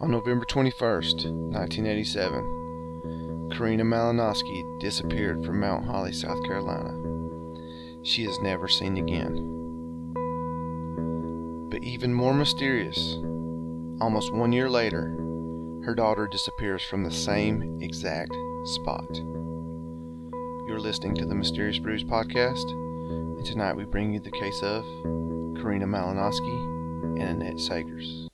On November 21st, 1987, Karina Malinowski disappeared from Mount Holly, South Carolina. She is never seen again. But even more mysterious, almost one year later, her daughter disappears from the same exact spot. You're listening to the Mysterious Brews podcast, and tonight we bring you the case of Karina Malinowski and Annette Sagers.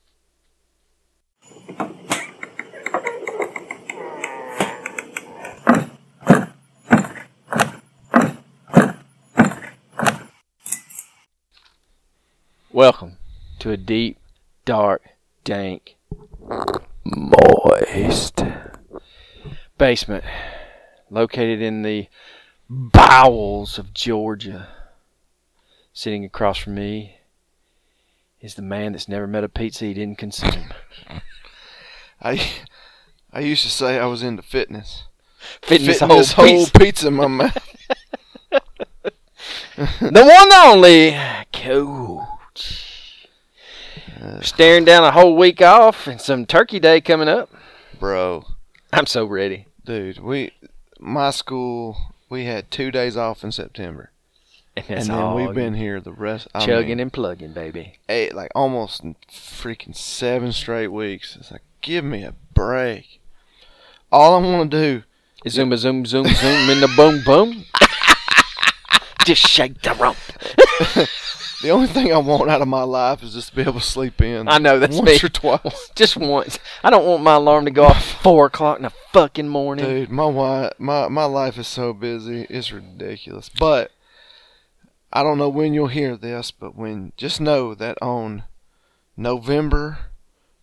Welcome to a deep, dark, dank, moist basement located in the bowels of Georgia. Sitting across from me is the man that's never met a pizza he didn't consume. I I used to say I was into fitness. Fitness, Fitting whole this whole pizza. pizza in my mouth. the one and only coach. Staring down a whole week off and some turkey day coming up. Bro, I'm so ready. dude, we my school we had two days off in September, And, and then we've been here the rest. I chugging mean, and plugging, baby. eight, like almost freaking seven straight weeks. It's like, give me a break. All I want to do, is Zoom, zoom, zoom, zoom, in the boom, boom. Just shake the rump. the only thing I want out of my life is just to be able to sleep in. I know, that's once me. or twice. Just once. I don't want my alarm to go off four o'clock in the fucking morning. Dude, my wi- my my life is so busy. It's ridiculous. But I don't know when you'll hear this, but when just know that on November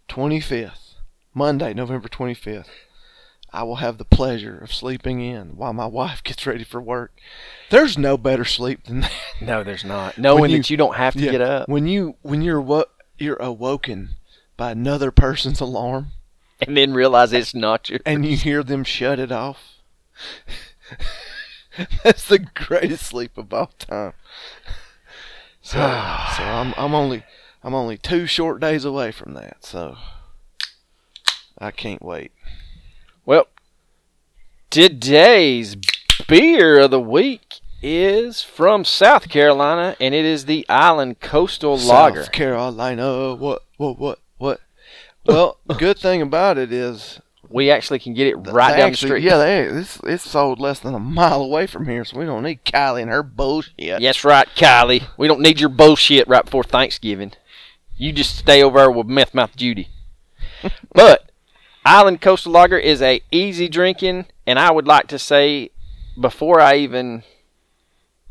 25th, Monday, November 25th, I will have the pleasure of sleeping in while my wife gets ready for work. There's no better sleep than that. No, there's not. Knowing you- that you don't have to Yeah, get up When you when you're wo- you're awoken by another person's alarm and then realize it's not your. and you hear them shut it off. That's the greatest sleep of all time. So, so I'm I'm only I'm only two short days away from that. So I can't wait. Well, today's beer of the week is from South Carolina, and it is the Island Coastal Lager. South Carolina. What what what what? Well, good thing about it is We actually can get it right down actually- the street. Yeah, they, it's it's sold less than a mile away from here, so we don't need Kylie and her bullshit. That's right, Kylie. We don't need your bullshit right before Thanksgiving. You just stay over there with Meth Mouth Judy. but Island Coastal Lager is a easy drinking, and I would like to say, before I even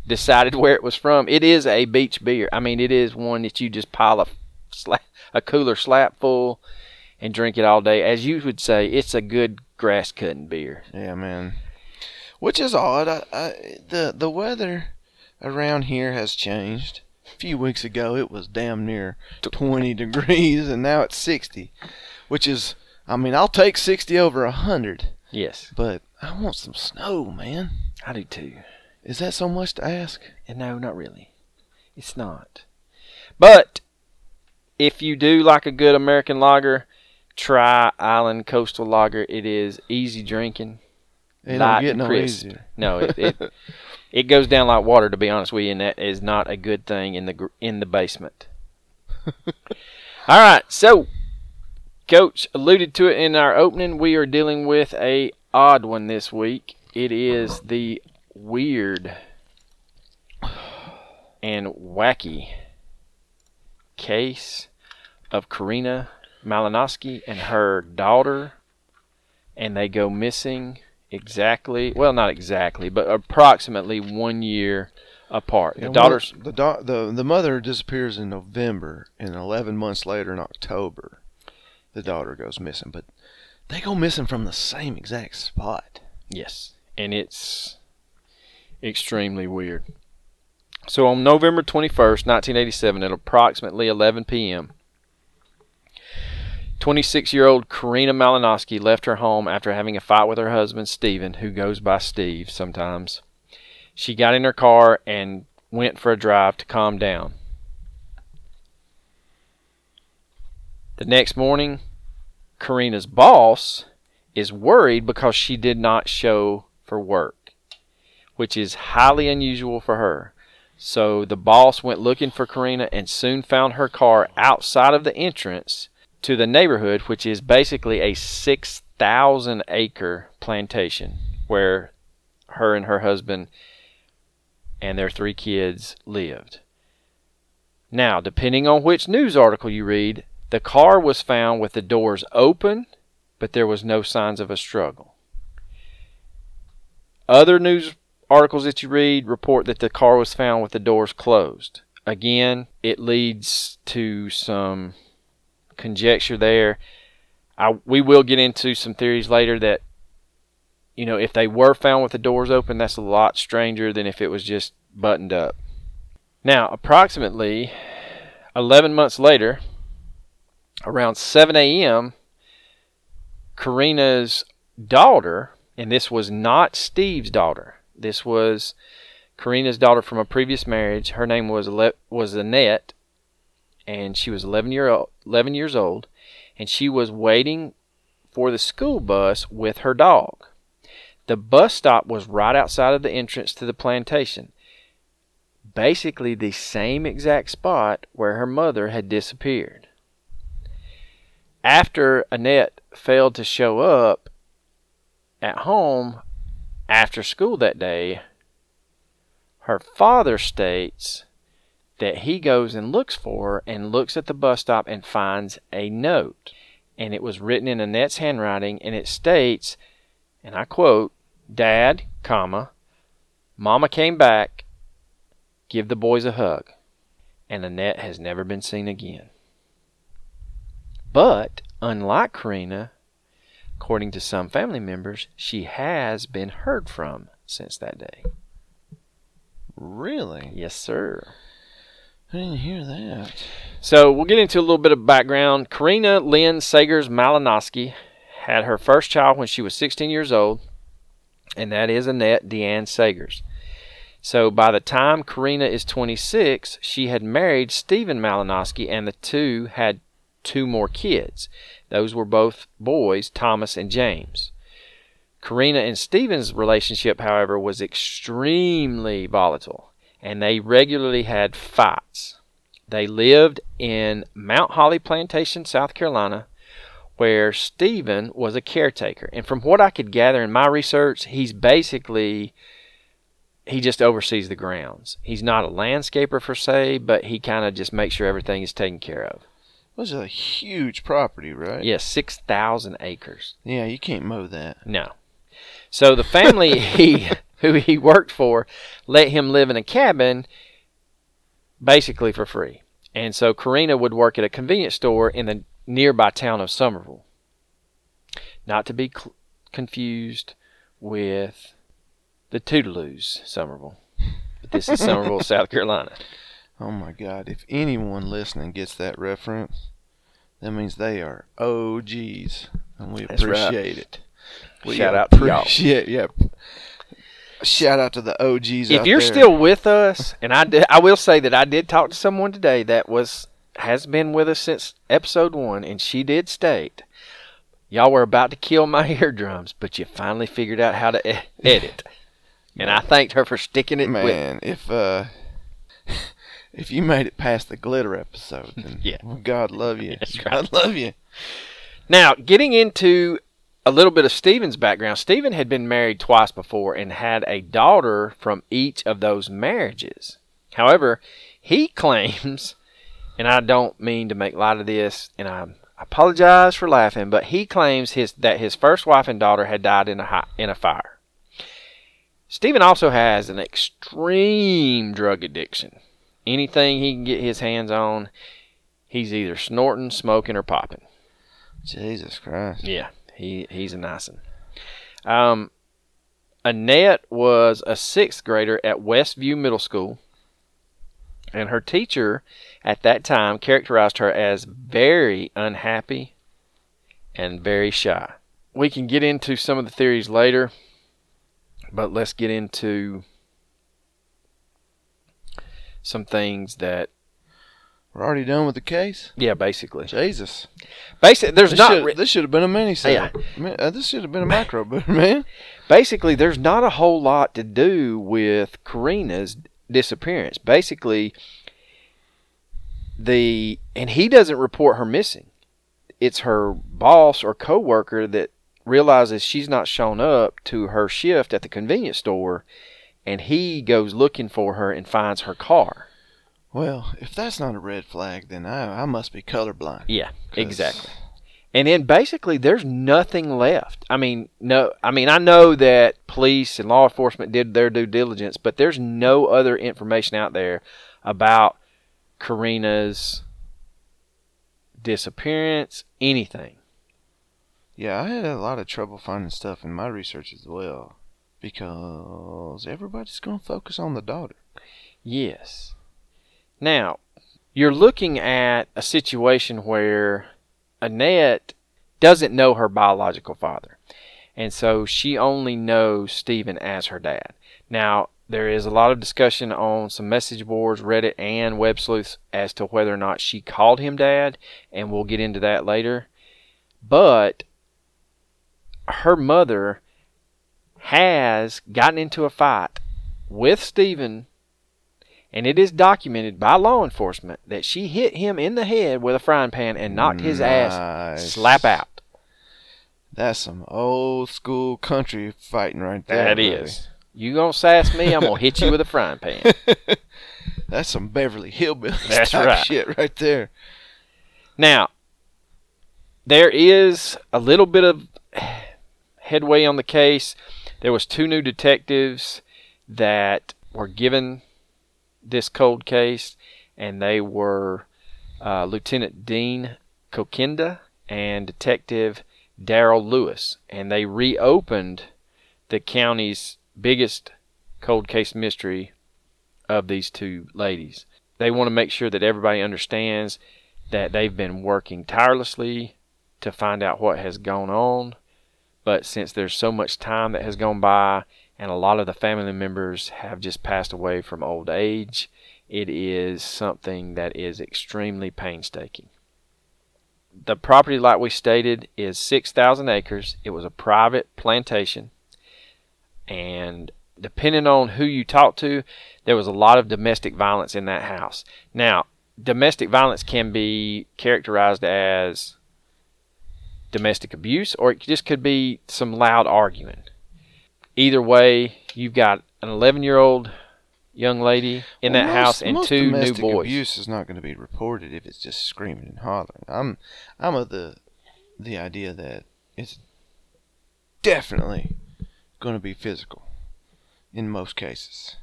decided where it was from, it is a beach beer. I mean, it is one that you just pile a sla- a cooler slap full and drink it all day. As you would say, it's a good grass cutting beer. Yeah, man. Which is odd. I, I, the the weather around here has changed. A few weeks ago, it was damn near 20 degrees, and now it's 60. Which is, I mean, I'll take 60 over 100, Yes, but I want some snow, man. I do too. Is that so much to ask? And no, not really. It's not. But if you do like a good American lager, try Island Coastal Lager. It is easy drinking. It light don't get and no crisp. easier. No, it, it it goes down like water. To be honest with you, and that is not a good thing in the gr- in the basement. All right, so Coach alluded to it in our opening. We are dealing with a odd one this week. It is the weird and wacky case of Karina Malinowski and her daughter, and they go missing exactly well, not exactly, but approximately one year apart. The daughter's the da- the the mother disappears in November, and 11 months later in October, the daughter goes missing. But they go missing from the same exact spot. Yes, and it's extremely weird. So on November 21st, 1987, at approximately 11 p.m., 26 year old Karina Malinowski left her home after having a fight with her husband, Steven, who goes by Steve sometimes. She got in her car and went for a drive to calm down. The next morning, Karina's boss is worried because she did not show for work, which is highly unusual for her. So the boss went looking for Karina and soon found her car outside of the entrance to the neighborhood, which is basically a 6,000 acre plantation where her and her husband and their three kids lived. Now, depending on which news article you read, the car was found with the doors open, but there was no signs of a struggle. Other news articles that you read report that the car was found with the doors closed. Again, it leads to some conjecture there. I, we will get into some theories later that, you know, if they were found with the doors open, that's a lot stranger than if it was just buttoned up. Now, approximately 11 months later, around 7 a.m., Karina's daughter, and this was not Steve's daughter. This was Karina's daughter from a previous marriage. Her name was was Annette, and she was 11 year old, 11 years old, and she was waiting for the school bus with her dog. The bus stop was right outside of the entrance to the plantation. Basically the same exact spot where her mother had disappeared. After Annette failed to show up at home after school that day, her father states that he goes and looks for her and looks at the bus stop and finds a note. And it was written in Annette's handwriting and it states, and I quote, Dad, comma, Mama came back, give the boys a hug. And Annette has never been seen again. But, unlike Karina, according to some family members, she has been heard from since that day. Really? Yes, sir. I didn't hear that. So we'll get into a little bit of background. Karina Lynn Sagers Malinowski had her first child when she was 16 years old, and that is Annette Deanne Sagers. So by the time Karina is 26, she had married Stephen Malinowski, and the two had two more kids. Those were both boys, Thomas and James. Karina and Stephen's relationship, however, was extremely volatile and they regularly had fights. They lived in Mount Holly Plantation, South Carolina, where Stephen was a caretaker. And from what I could gather in my research, he's basically he just oversees the grounds. He's not a landscaper per se, but he kind of just makes sure everything is taken care of. Was a huge property, right? Yeah, six thousand acres. Yeah, you can't mow that. No. So the family he who he worked for, let him live in a cabin basically for free. And so Karina would work at a convenience store in the nearby town of Summerville. Not to be cl- confused with the Toodaloos, Somerville. But this is Summerville, South Carolina. Oh my God. If anyone listening gets that reference, that means they are OGs. And we That's right. appreciate it. We Shout out to y'all. yeah. Shout out to the OGs. if you're there. still with us, and I did, I will say that I did talk to someone today that was has been with us since episode one, and she did state, y'all were about to kill my eardrums, but you finally figured out how to e- edit, and I thanked her for sticking it with. man, if uh, if you made it past the glitter episode, then Yeah. God love you. That's God love you. Now, getting into a little bit of Stephen's background, Stephen had been married twice before and had a daughter from each of those marriages. However, he claims, and I don't mean to make light of this, and I apologize for laughing, but he claims his that his first wife and daughter had died in a hi- in a fire. Stephen also has an extreme drug addiction. Anything he can get his hands on, he's either snorting, smoking, or popping. Jesus Christ. Yeah, he he's a nice one. Um, Annette was a sixth grader at Westview Middle School, and her teacher at that time characterized her as very unhappy and very shy. We can get into some of the theories later, but let's get into some things that We're already done with the case. Yeah, basically. Jesus, Basically, there's this not should, re- this should have been a mini Yeah. Uh, this should have been a macro, but man. basically there's not a whole lot to do with Karina's disappearance. Basically, the and he doesn't report her missing. It's her boss or coworker that realizes she's not shown up to her shift at the convenience store, and he goes looking for her and finds her car. Well, if that's not a red flag, then I, I must be colorblind. Yeah, 'Cause- exactly. And then basically there's nothing left. I mean, no I mean I know that police and law enforcement did their due diligence, but there's no other information out there about Karina's disappearance, anything. Yeah, I had a lot of trouble finding stuff in my research as well because everybody's going to focus on the daughter. Yes. Now, you're looking at a situation where Annette doesn't know her biological father. And so she only knows Stephen as her dad. Now, there is a lot of discussion on some message boards, Reddit, and Web Sleuths as to whether or not she called him dad, and we'll get into that later. But her mother has gotten into a fight with Stephen and it is documented by law enforcement that she hit him in the head with a frying pan and knocked his ass slap out. That's some old school country fighting right there. That buddy. is. You gonna sass me, I'm gonna hit you with a frying pan. That's some Beverly Hillbillies That's type right. shit right there. Now, there is a little bit of headway on the case. There was two new detectives that were given this cold case, and they were uh, Lieutenant Dean Kokinda and Detective Daryl Lewis, and they reopened the county's biggest cold case mystery of these two ladies. They want to make sure that everybody understands that they've been working tirelessly to find out what has gone on. But since there's so much time that has gone by and a lot of the family members have just passed away from old age, it is something that is extremely painstaking. The property, like we stated, is 6,000 acres. It was a private plantation. And depending on who you talk to, there was a lot of domestic violence in that house. Now, domestic violence can be characterized as domestic abuse or it just could be some loud arguing. Either way, you've got an 11 year old young lady in Well, that most- house and two new domestic boys. Abuse is not going to be reported if it's just screaming and hollering. I'm I'm of the the idea that it's definitely going to be physical in most cases.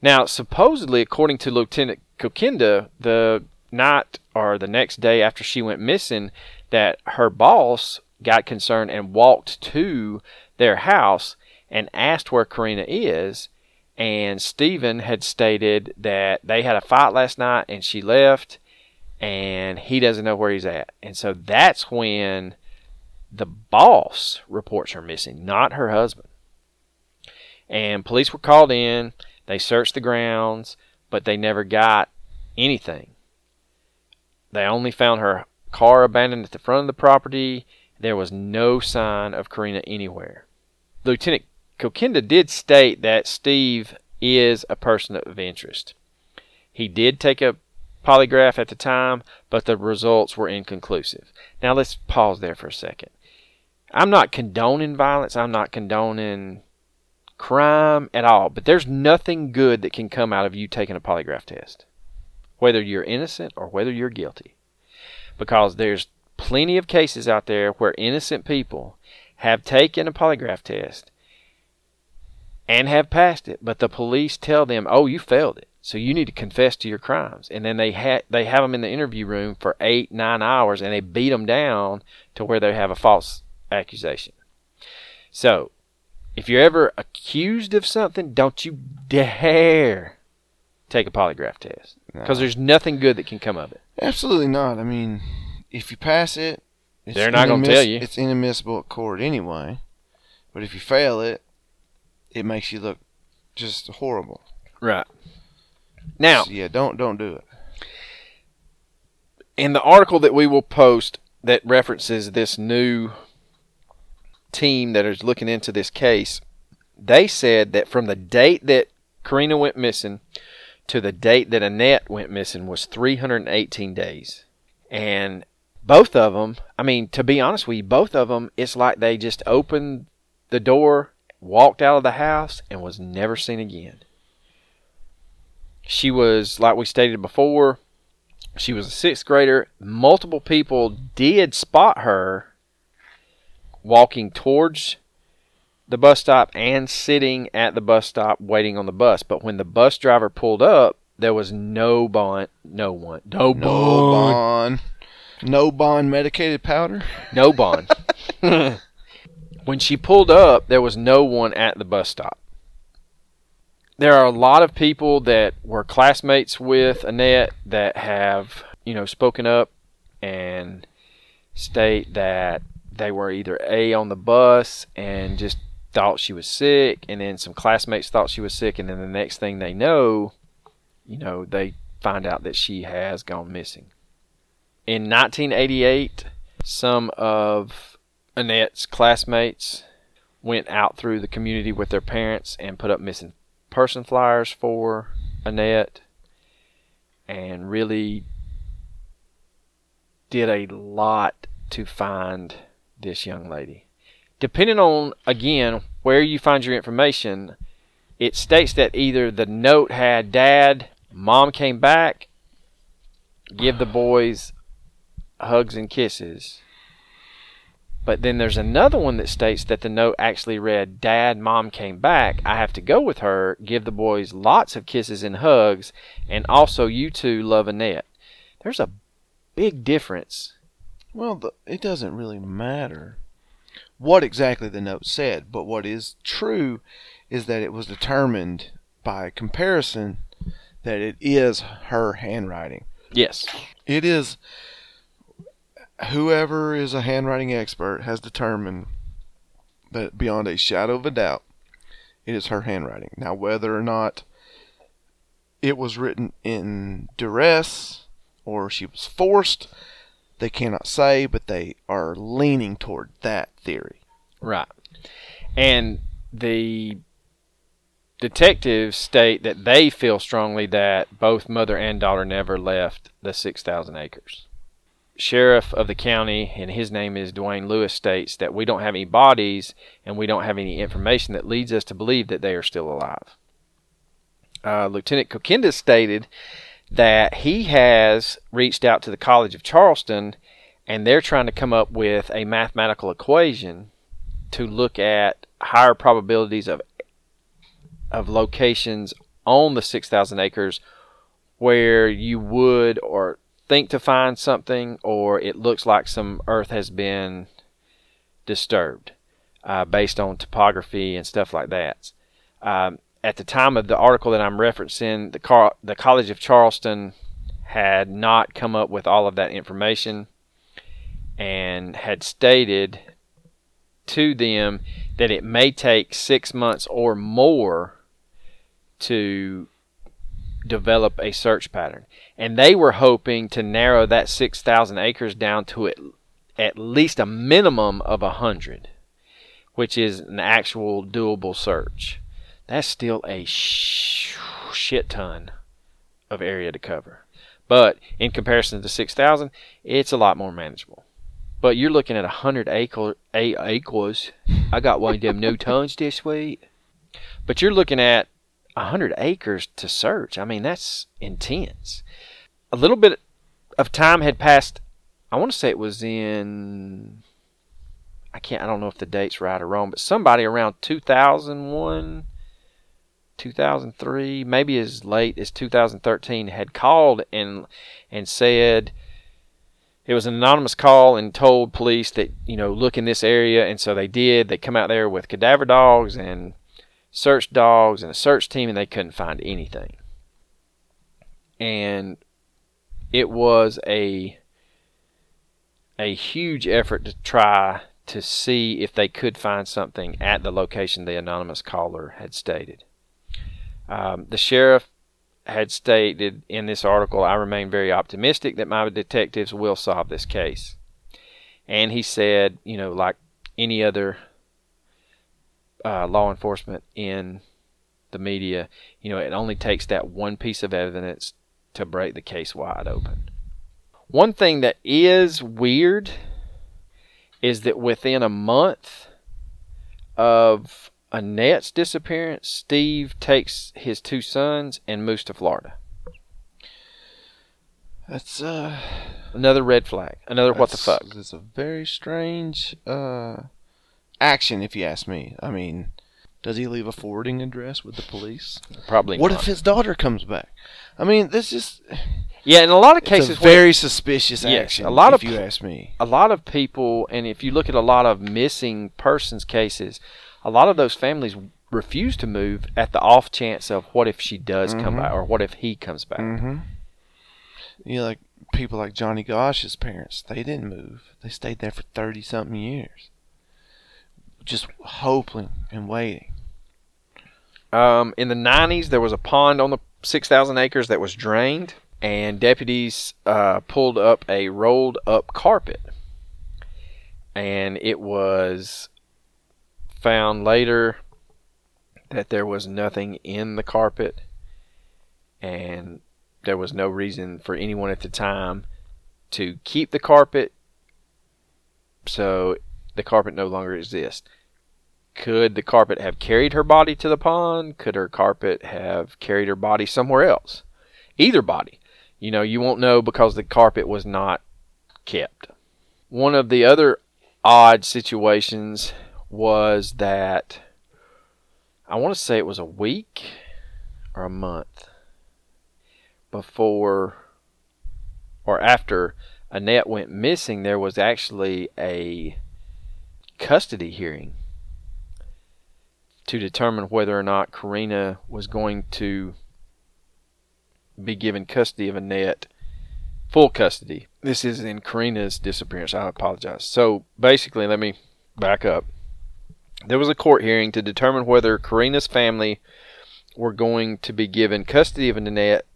Now, supposedly, according to Lieutenant Kokinda, the night or the next day after she went missing, that her boss got concerned and walked to their house and asked where Karina is. And Stephen had stated that they had a fight last night and she left and he doesn't know where he's at. And so that's when the boss reports her missing, not her husband. And police were called in. They searched the grounds, but they never got anything. They only found her car abandoned at the front of the property. There was no sign of Karina anywhere. Lieutenant Kokinda did state that Steve is a person of interest. He did take a polygraph at the time, but the results were inconclusive. Now let's pause there for a second. I'm not condoning violence. I'm not condoning crime at all, but there's nothing good that can come out of you taking a polygraph test, whether you're innocent or whether you're guilty. Because there's plenty of cases out there where innocent people have taken a polygraph test and have passed it, but the police tell them, "Oh, you failed it, so you need to confess to your crimes." And then they ha- they have them in the interview room for eight, nine hours, and they beat them down to where they have a false accusation. So, if you're ever accused of something, don't you dare take a polygraph test because No. there's nothing good that can come of it. Absolutely not. I mean, if you pass it, it's They're not gonna tell you. It's inadmissible at court anyway. But if you fail it, it makes you look just horrible. Right. Now, So, yeah, don't don't do it. in the article that we will post that references this new team that is looking into this case, they said that from the date that Karina went missing to the date that Annette went missing was 318 days. And both of them, I mean, to be honest with you, both of them, it's like they just opened the door, walked out of the house, and was never seen again. She was, like we stated before, she was a sixth grader. Multiple people did spot her walking towards the bus stop and sitting at the bus stop waiting on the bus. But when the bus driver pulled up, there was no bond, no one, no, No bond, bond. No bond medicated powder. no bond. when she pulled up, there was no one at the bus stop. There are a lot of people that were classmates with Annette that have, you know, spoken up and state that they were either A on the bus and just thought she was sick, and then some classmates thought she was sick, and then the next thing they know, you know, they find out that she has gone missing. In 1988, some of Annette's classmates went out through the community with their parents and put up missing person flyers for Annette and really did a lot to find this young lady. Depending on, again, where you find your information, it states that either the note had dad, mom came back, give the boys hugs and kisses. But then there's another one that states that the note actually read, Dad, Mom came back. I have to go with her, give the boys lots of kisses and hugs, and also you two love Annette. There's a big difference. Well, the, it doesn't really matter what exactly the note said, but what is true is that it was determined by comparison that it is her handwriting. Yes. It is whoever is a handwriting expert has determined that beyond a shadow of a doubt it is her handwriting. Now whether or not it was written in duress or she was forced, they cannot say, but they are leaning toward that theory. Right. And the detectives state that they feel strongly that both mother and daughter never left the 6,000 acres. Sheriff of the county, and his name is Dwayne Lewis, states that we don't have any bodies and we don't have any information that leads us to believe that they are still alive. Uh, Lieutenant Kokinda stated that he has reached out to the College of Charleston and they're trying to come up with a mathematical equation to look at higher probabilities of of locations on the 6,000 acres where you would or think to find something or it looks like some earth has been disturbed uh, based on topography and stuff like that. Um, at the time of the article that I'm referencing, the, Car- the College of Charleston had not come up with all of that information and had stated to them that it may take six months or more to develop a search pattern. And they were hoping to narrow that 6,000 acres down to at, at least a minimum of 100, which is an actual doable search. That's still a sh- shit ton of area to cover. But in comparison to 6,000, it's a lot more manageable. But you're looking at 100 acre, a- acres. I got one of them new tons this week. But you're looking at 100 acres to search. I mean, that's intense. A little bit of time had passed. I want to say it was in. I can't. I don't know if the date's right or wrong, but somebody around 2001, 2003, maybe as late as 2013, had called and and said it was an anonymous call and told police that you know look in this area, and so they did. They come out there with cadaver dogs and search dogs and a search team, and they couldn't find anything. And it was a a huge effort to try to see if they could find something at the location the anonymous caller had stated. Um, the sheriff had stated in this article, I remain very optimistic that my detectives will solve this case. And he said, you know, like any other uh, law enforcement in the media, you know, it only takes that one piece of evidence to break the case wide open. One thing that is weird is that within a month of Annette's disappearance, Steve takes his two sons and moves to Florida. That's uh Another red flag. Another what the fuck. It's a very strange uh action if you ask me. I mean, does he leave a forwarding address with the police? Probably What not. if his daughter comes back? I mean, this is yeah, in a lot of cases, where- very suspicious Yes, action. a lot if of you ask me. a lot of people, and if you look at a lot of missing persons cases, a lot of those families refuse to move at the off chance of what if she does come Mhm. back or what if he comes back. Mm-hmm. You know, like people like Johnny Gosch's parents, they didn't move. They stayed there for thirty something years, just hoping and waiting. Um, in the 90s, there was a pond on the 6,000 acres that was drained, and deputies uh, pulled up a rolled up carpet. And it was found later that there was nothing in the carpet, and there was no reason for anyone at the time to keep the carpet, so the carpet no longer exists. Could the carpet have carried her body to the pond? Could her carpet have carried her body somewhere else? Either body. You know, you won't know because the carpet was not kept. One of the other odd situations was that I want to say it was a week or a month before or after Annette went missing, there was actually a custody hearing to determine whether or not Karina was going to be given custody of Annette, full custody. This is in Karina's disappearance. I apologize. So basically, let me back up. There was a court hearing to determine whether Karina's family were going to be given custody of Annette,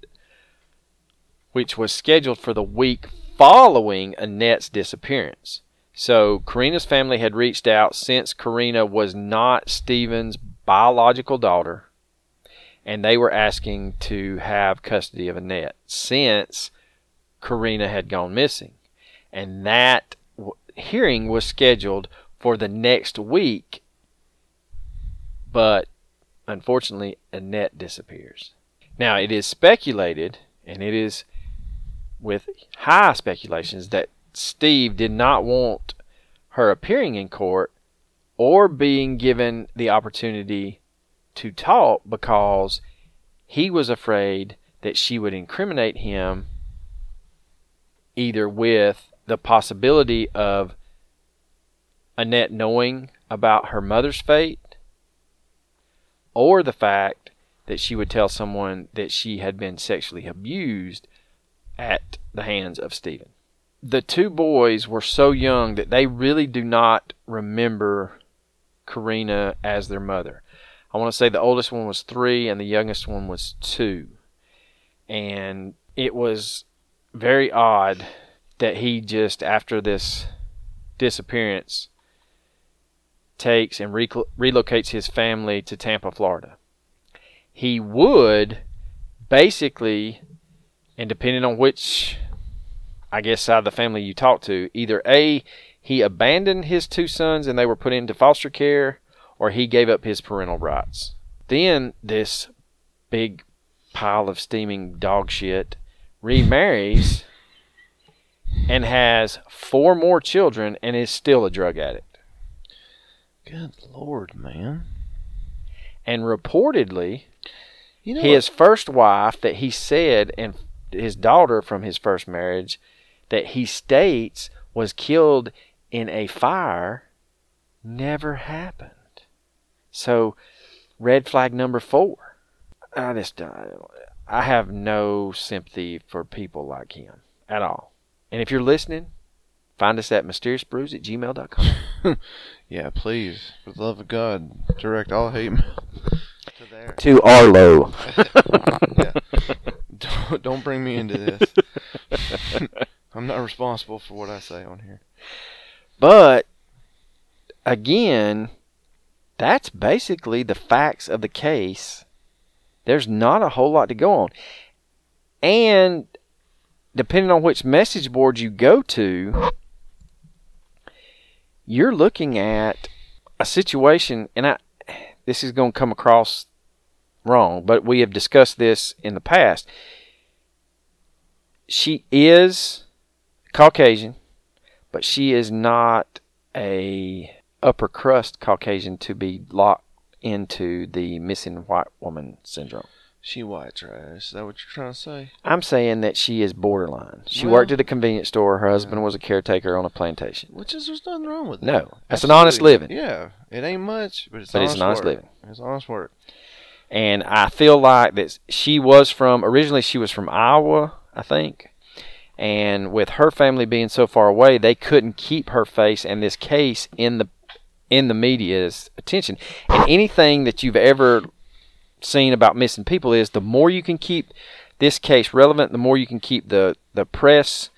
which was scheduled for the week following Annette's disappearance. So Karina's family had reached out since Karina was not Stephen's biological daughter, and they were asking to have custody of Annette since Karina had gone missing. And that w- hearing was scheduled for the next week, but unfortunately, Annette disappears. Now, it is speculated, and it is with high speculations, that Steve did not want her appearing in court or being given the opportunity to talk because he was afraid that she would incriminate him either with the possibility of Annette knowing about her mother's fate or the fact that she would tell someone that she had been sexually abused at the hands of Stephen. The two boys were so young that they really do not remember Karina as their mother. I want to say the oldest one was three and the youngest one was two. And it was very odd that he just, after this disappearance, takes and relocates his family to Tampa, Florida. He would basically, and depending on which, I guess, side of the family you talk to, either A, he abandoned his two sons and they were put into foster care, or he gave up his parental rights. Then this big pile of steaming dog shit remarries and has four more children and is still a drug addict. Good lord, man. And reportedly, You know his first wife that he said and his daughter from his first marriage that he states was killed in a fire never happened. So, red flag number four. I just I have no sympathy for people like him at all. And if you're listening, find us at mysteriousbrews at gmail.com. Yeah, please, for the love of God, direct all hate mail. to there. To Arlo. yeah. Don't, don't bring me into this. I'm not responsible for what I say on here. But again, that's basically the facts of the case. There's not a whole lot to go on. And depending on which message board you go to, you're looking at a situation, and I, this is going to come across wrong, but we have discussed this in the past. She is Caucasian, but she is not a upper crust Caucasian to be locked into the missing white woman syndrome. She white trash. Is that what you're trying to say? I'm saying that she is borderline. She Well- worked at a convenience store. Her husband was a caretaker on a plantation. Which is there's nothing wrong with it. No, that's an honest Absolutely. living. Yeah, it ain't much, but it's But it's honest an honest work. living. It's honest work. And I feel like that she was from originally she was from Iowa, I think. And with her family being so far away, they couldn't keep her face and this case in the in the media's attention. And anything that you've ever seen about missing people is the more you can keep this case relevant, the more you can keep the the press,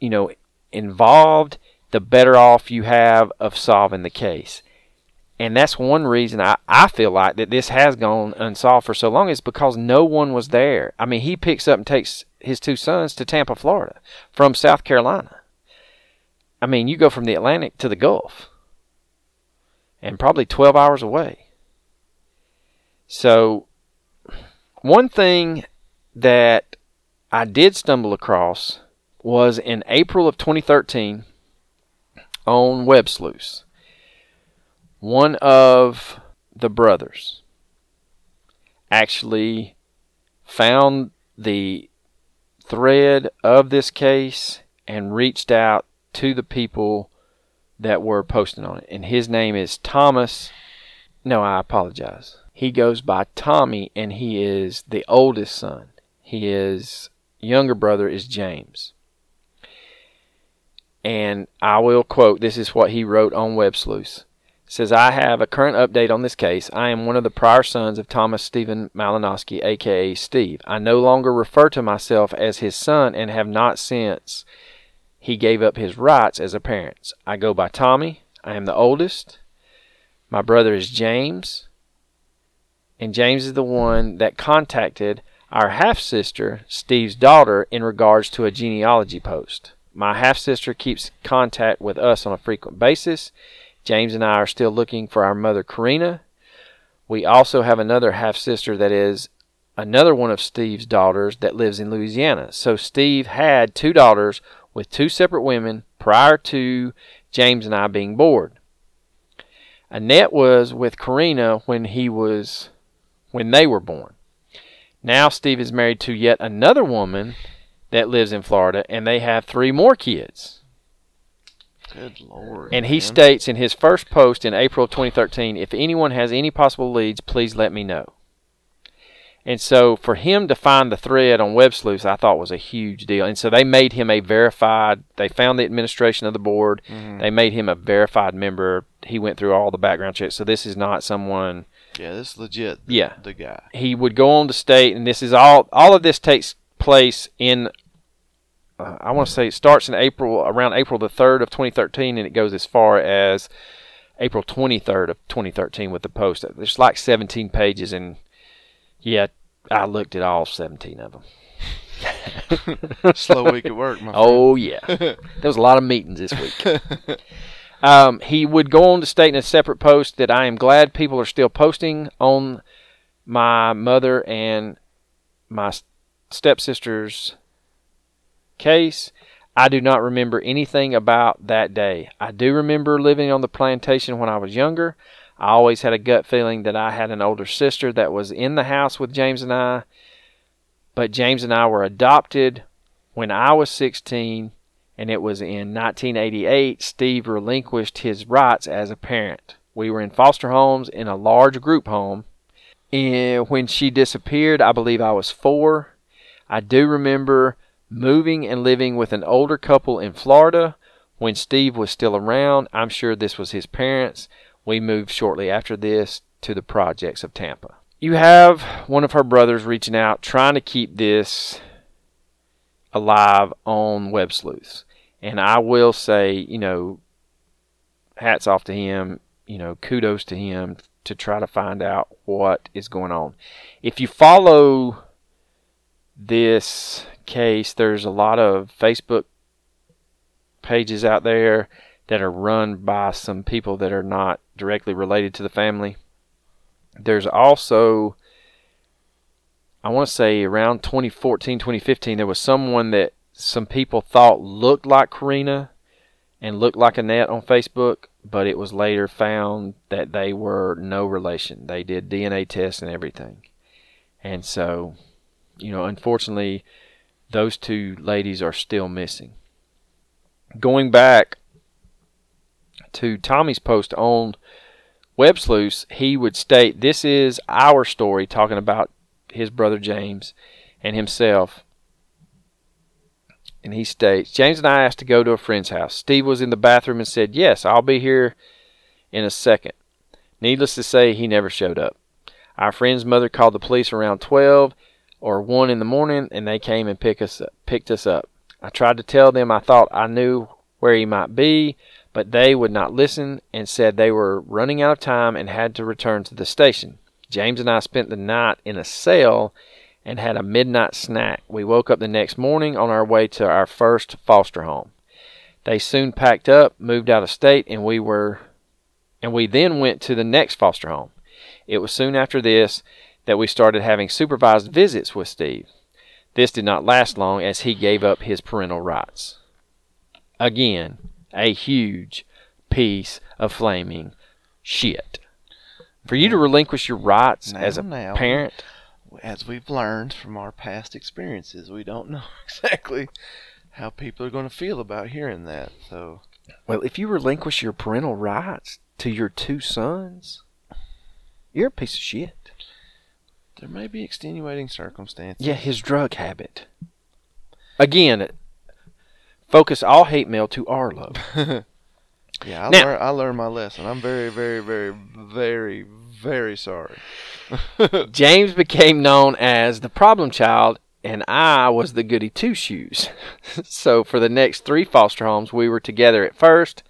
you know, involved, the better off you have of solving the case. And that's one reason I, I feel like that this has gone unsolved for so long is because no one was there. I mean, he picks up and takes his two sons to Tampa, Florida from South Carolina. I mean, you go from the Atlantic to the Gulf and probably 12 hours away. So, one thing that I did stumble across was in April of 2013 on Web Sleuths one of the brothers actually found the thread of this case and reached out to the people that were posting on it. And his name is Thomas. No, I apologize. He goes by Tommy and he is the oldest son. His younger brother is James. And I will quote this is what he wrote on Web Sleuths says, I have a current update on this case. I am one of the prior sons of Thomas Stephen Malinowski, aka Steve. I no longer refer to myself as his son and have not since he gave up his rights as a parent. I go by Tommy. I am the oldest. My brother is James. And James is the one that contacted our half sister, Steve's daughter, in regards to a genealogy post. My half sister keeps contact with us on a frequent basis. James and I are still looking for our mother, Karina. We also have another half sister that is another one of Steve's daughters that lives in Louisiana. So Steve had two daughters with two separate women prior to James and I being bored. Annette was with Karina when he was when they were born. Now Steve is married to yet another woman that lives in Florida and they have three more kids. Good lord. And he man. states in his first post in April of 2013 if anyone has any possible leads, please let me know. And so for him to find the thread on Web Sleuths, I thought was a huge deal. And so they made him a verified, they found the administration of the board, Mhm. they made him a verified member. He went through all the background checks. So this is not someone Yeah, this is legit. The, Yeah. The guy. he would go on to state, and this is all all of this takes place in. Uh, I want to say it starts in April, around April the third of 2013, and it goes as far as April 23rd of 2013 with the post. There's like 17 pages, and yeah, I looked at all 17 of them. Slow week at work, my friend. Oh yeah, there was a lot of meetings this week. Um, he would go on to state in a separate post that I am glad people are still posting on my mother and my stepsister's case. I do not remember anything about that day. I do remember living on the plantation when I was younger. I always had a gut feeling that I had an older sister that was in the house with James and I, but James and I were adopted when I was 16 and it was in 1988 Steve relinquished his rights as a parent. We were in foster homes in a large group home. And when she disappeared, I believe I was four. I do remember moving and living with an older couple in Florida when Steve was still around. I'm sure this was his parents. We moved shortly after this to the projects of Tampa. You have one of her brothers reaching out, trying to keep this alive on Web Sleuths. And I will say, you know, hats off to him, you know, kudos to him to try to find out what is going on. If you follow this case, there's a lot of Facebook pages out there that are run by some people that are not directly related to the family. There's also, I want to say around 2014, 2015, there was someone that some people thought looked like Karina and looked like Annette on Facebook, but it was later found that they were no relation. They did DNA tests and everything. And so, you know, unfortunately, those two ladies are still missing. Going back to Tommy's post on Web Sleuths, he would state, This is our story, talking about his brother James and himself. And he states, James and I asked to go to a friend's house. Steve was in the bathroom and said, Yes, I'll be here in a second. Needless to say, he never showed up. Our friend's mother called the police around 12 or 1 in the morning, and they came and pick us up, picked us up. I tried to tell them I thought I knew where he might be, but they would not listen and said they were running out of time and had to return to the station. James and I spent the night in a cell and had a midnight snack. We woke up the next morning on our way to our first foster home. They soon packed up, moved out of state, and we were and we then went to the next foster home. It was soon after this that we started having supervised visits with Steve. This did not last long as he gave up his parental rights. Again, a huge piece of flaming shit. For you to relinquish your rights Now, as a now. parent, As we've learned from our past experiences, we don't know exactly how people are going to feel about hearing that. So, well, if you relinquish your parental rights to your two sons, you're a piece of shit. there may be extenuating circumstances. Yeah, his drug habit. Again, focus all hate mail to Arlo. Yeah, I, Now- learned, I learned my lesson. I'm very, very, very, very, very sorry. James became known as the problem child, and I was the goody two shoes. so for the next three foster homes, we were together at first.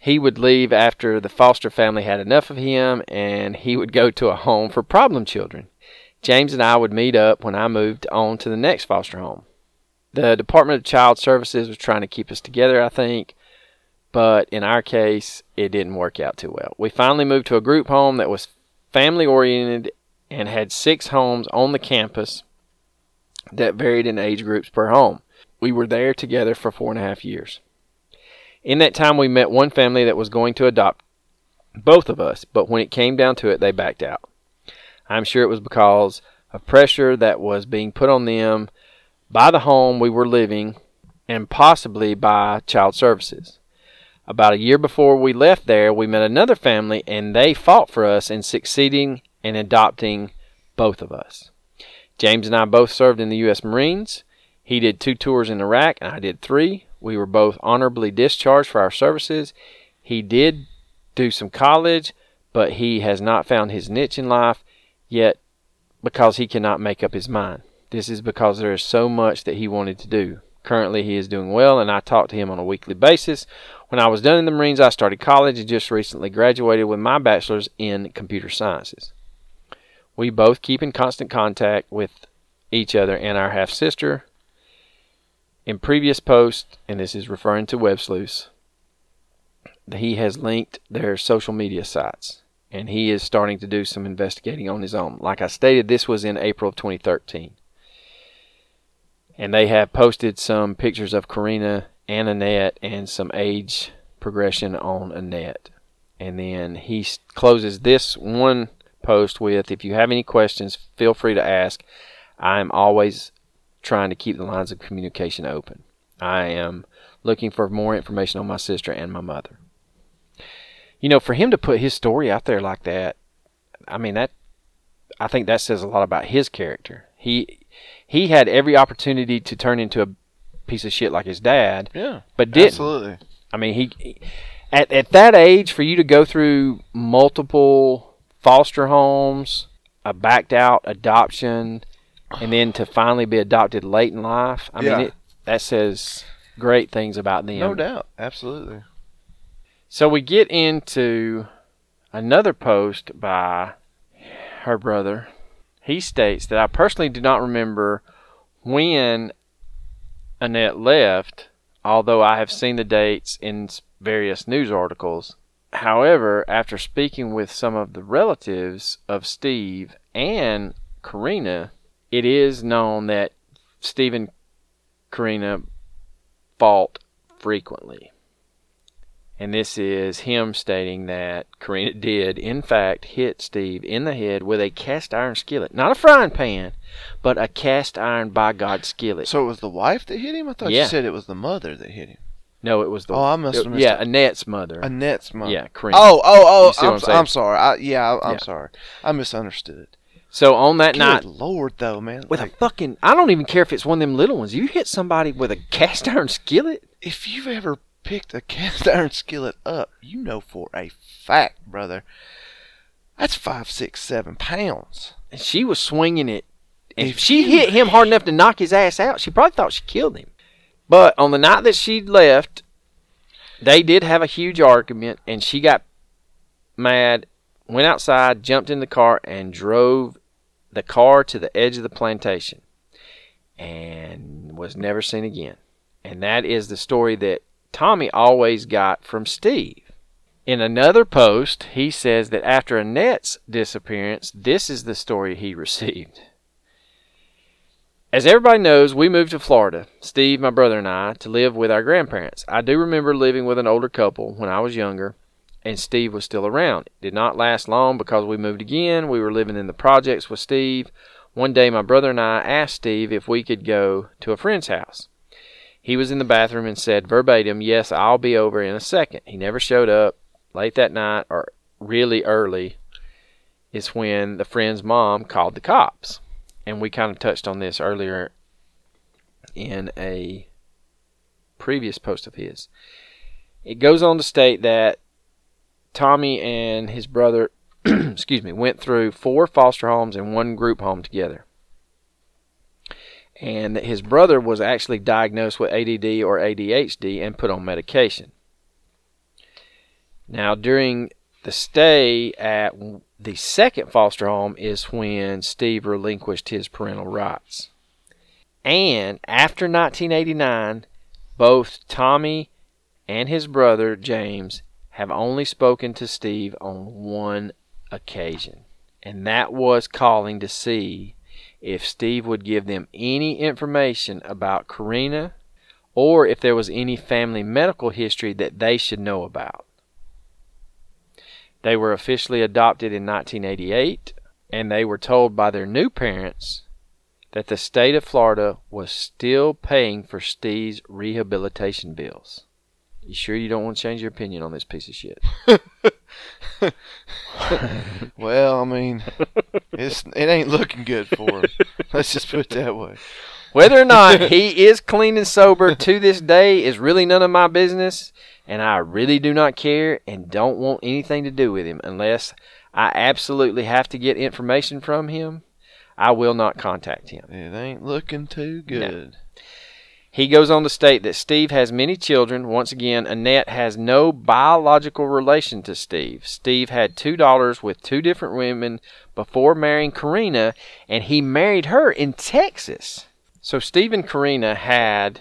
He would leave after the foster family had enough of him, and he would go to a home for problem children. James and I would meet up when I moved on to the next foster home. The Department of Child Services was trying to keep us together, I think, but in our case, it didn't work out too well. We finally moved to a group home that was family oriented and had six homes on the campus that varied in age groups per home. We were there together for four and a half years. In that time, we met one family that was going to adopt both of us, but when it came down to it, they backed out. I'm sure it was because of pressure that was being put on them by the home we were living and possibly by child services. About a year before we left there, we met another family and they fought for us in succeeding in adopting both of us. James and I both served in the U.S. Marines. He did two tours in Iraq and I did three. We were both honorably discharged for our services. He did do some college, but he has not found his niche in life yet because he cannot make up his mind. This is because there is so much that he wanted to do. Currently, he is doing well, and I talk to him on a weekly basis. When I was done in the Marines, I started college and just recently graduated with my bachelor's in computer sciences. We both keep in constant contact with each other and our half sister. In previous posts, and this is referring to Web Sleuths, he has linked their social media sites and he is starting to do some investigating on his own. Like I stated, this was in April of 2013. And they have posted some pictures of Karina and Annette and some age progression on Annette. And then he closes this one post with If you have any questions, feel free to ask. I'm always trying to keep the lines of communication open. I am looking for more information on my sister and my mother. You know, for him to put his story out there like that, I mean that I think that says a lot about his character. He he had every opportunity to turn into a piece of shit like his dad, Yeah, but didn't. absolutely. I mean, he, he at at that age for you to go through multiple foster homes, a backed out adoption, and then to finally be adopted late in life. I Yeah. mean, it, that says great things about them. No doubt. Absolutely. So we get into another post by her brother. He states that I personally do not remember when Annette left, although I have seen the dates in various news articles. However, after speaking with some of the relatives of Steve and Karina, it is known that Steve and Karina fought frequently. And this is him stating that Karina did, in fact, hit Steve in the head with a cast iron skillet. Not a frying pan, but a cast iron by God skillet. So it was the wife that hit him? I thought Yeah. you said it was the mother that hit him. no, it was the. Oh, I must have missed Yeah, it. Annette's mother. Annette's mother. yeah, Karina. Oh, oh, oh! I'm, I'm sorry. I, yeah, I, I'm Yeah. sorry. I misunderstood. So on that Good night, lord, though, man. with a fucking. I don't even care if it's one of them little ones. You hit somebody with a cast iron skillet. if you've ever picked a cast iron skillet up, you know for a fact, brother, that's five, six, seven pounds. And she was swinging it. And If she hit him hard enough to knock his ass out. She probably thought she killed him. But on the night that she left, they did have a huge argument, and she got mad, went outside, jumped in the car, and drove the car to the edge of the plantation and was never seen again. And that is the story that Tommy always got from Steve. In another post, he says that after Annette's disappearance, this is the story he received. As everybody knows, we moved to Florida, Steve, my brother, and I, to live with our grandparents. I do remember living with an older couple when I was younger, and Steve was still around. It did not last long because we moved again. We were living in the projects with Steve. One day, my brother and I asked Steve if we could go to a friend's house. He was in the bathroom and said verbatim, Yes, I'll be over in a second. He never showed up. Late that night, or really early, is when the friend's mom called the cops. And we kind of touched on this earlier in a previous post of his. It goes on to state that Tommy and his brother, excuse me, went through four foster homes and one group home together. And his brother was actually diagnosed with ADD or ADHD and put on medication. Now, during the stay at the second foster home is when Steve relinquished his parental rights. And after 1989, both Tommy and his brother James have only spoken to Steve on one occasion, and that was calling to see if Steve would give them any information about Karina or if there was any family medical history that they should know about. They were officially adopted in 1988, and they were told by their new parents that the state of Florida was still paying for Steve's rehabilitation bills. You sure you don't want to change your opinion on this piece of shit? Well, I mean, it's it ain't looking good for him. Let's just put it that way. Whether or not he is clean and sober to this day is really none of my business, and I really do not care and don't want anything to do with him unless I absolutely have to get information from him. I will not contact him. It ain't looking too good. He goes on to state that Steve has many children. Once again, Annette has no biological relation to Steve. Steve had two daughters with two different women before marrying Karina, and he married her in Texas. So Steve and Karina had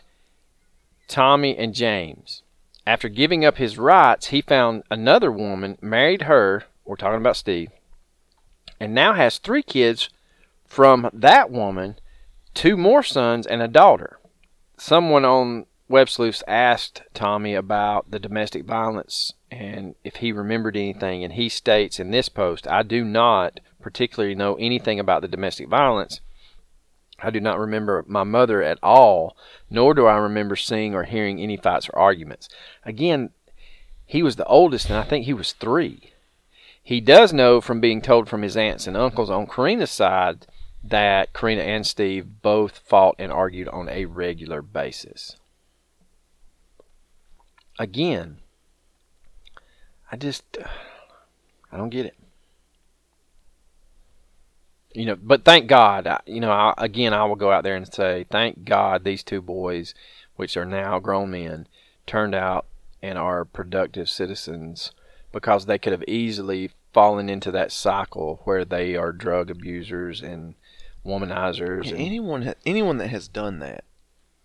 Tommy and James. After giving up his rights, he found another woman, married her. We're talking about Steve, and now has three kids from that woman, two more sons, and a daughter someone on Web Sleuths asked Tommy about the domestic violence and if he remembered anything, and he states in this post, I do not particularly know anything about the domestic violence. I do not remember my mother at all, nor do I remember seeing or hearing any fights or arguments. Again, he was the oldest, and I think he was three. He does know from being told from his aunts and uncles on Karina's side that Karina and Steve both fought and argued on a regular basis. Again, I just I don't get it. you know, but thank God, you know, I, again, I will go out there and say, thank God these two boys, which are now grown men, turned out and are productive citizens because they could have easily fallen into that cycle where they are drug abusers and womanizers. Yeah, and, anyone ha- anyone that has done that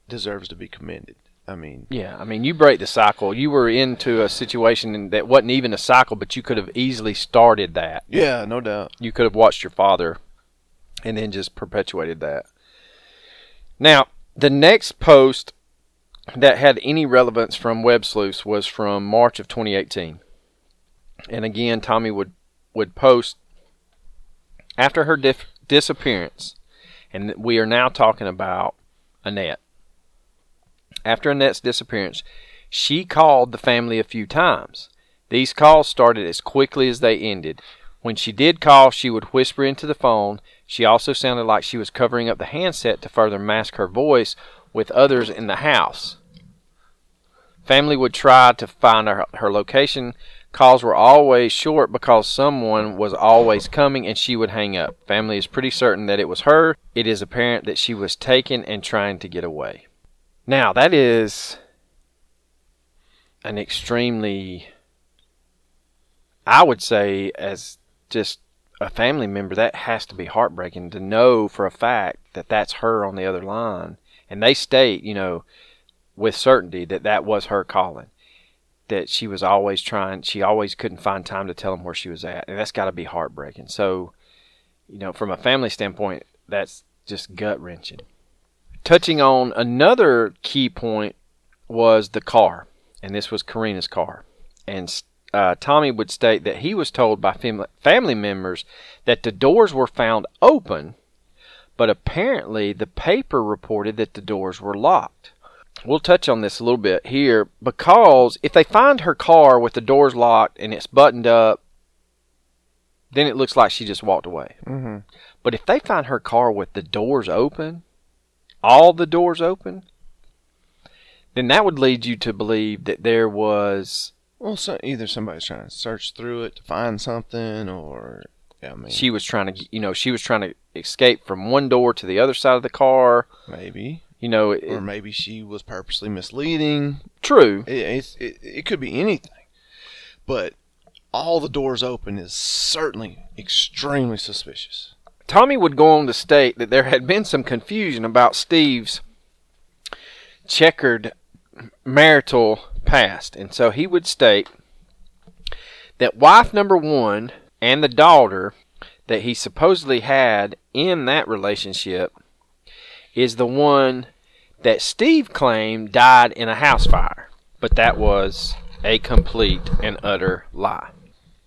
deserves to be commended. I mean, yeah, I mean, you break the cycle. You were into a situation that wasn't even a cycle, but you could have easily started that. yeah, no doubt. you could have watched your father and then just perpetuated that. Now, the next post that had any relevance from Web Sleuths was from March of 2018. And again, Tommy would, would post after her dif- disappearance, and we are now talking about Annette. After Annette's disappearance, she called the family a few times. These calls started as quickly as they ended. When she did call, she would whisper into the phone. She also sounded like she was covering up the handset to further mask her voice with others in the house. Family would try to find her, her location. Calls were always short because someone was always coming and she would hang up. Family is pretty certain that it was her. It is apparent that she was taken and trying to get away. Now, that is an extremely, I would say, as just a family member, that has to be heartbreaking to know for a fact that that's her on the other line. And they state, you know, with certainty that that was her calling. That she was always trying, she always couldn't find time to tell him where she was at. And that's got to be heartbreaking. So, you know, from a family standpoint, that's just gut wrenching. Touching on another key point was the car. And this was Karina's car. And uh, Tommy would state that he was told by fam- family members that the doors were found open, but apparently the paper reported that the doors were locked. We'll touch on this a little bit here because if they find her car with the doors locked and it's buttoned up, then it looks like she just walked away. Mm-hmm. But if they find her car with the doors open, all the doors open, then that would lead you to believe that there was Well, so either somebody's trying to search through it to find something, or yeah, I mean, she was trying to you know she was trying to escape from one door to the other side of the car maybe, you know it, or maybe she was purposely misleading. true It, it's, it, it could be anything, but all the doors open is certainly extremely suspicious. tommy would go on to state that there had been some confusion about steve's checkered marital past and so he would state that wife number one and the daughter that he supposedly had in that relationship is the one that Steve claimed died in a house fire. But that was a complete and utter lie.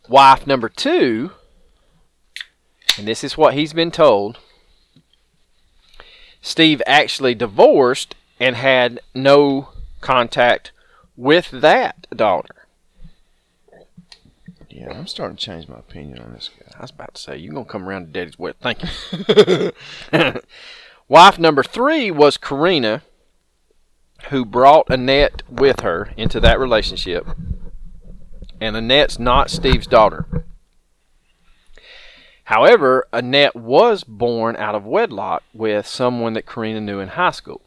Wife number two, and this is what he's been told Steve actually divorced and had no contact with that daughter. Yeah, I'm starting to change my opinion on this guy. I was about to say, you're going to come around to daddy's wedding. Thank you. Wife number three was Karina, who brought Annette with her into that relationship. And Annette's not Steve's daughter. However, Annette was born out of wedlock with someone that Karina knew in high school.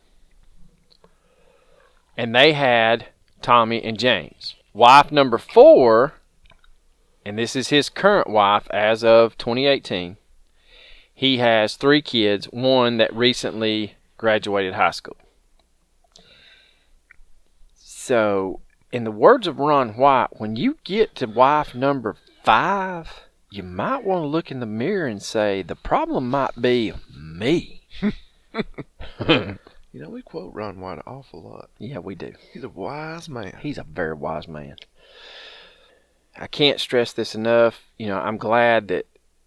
And they had Tommy and James. Wife number four and this is his current wife as of 2018. He has three kids, one that recently graduated high school. So, in the words of Ron White, when you get to wife number five, you might want to look in the mirror and say, the problem might be me. You know, we quote Ron White an awful lot. Yeah, we do. He's a wise man. He's a very wise man. I can't stress this enough. You know, I'm glad that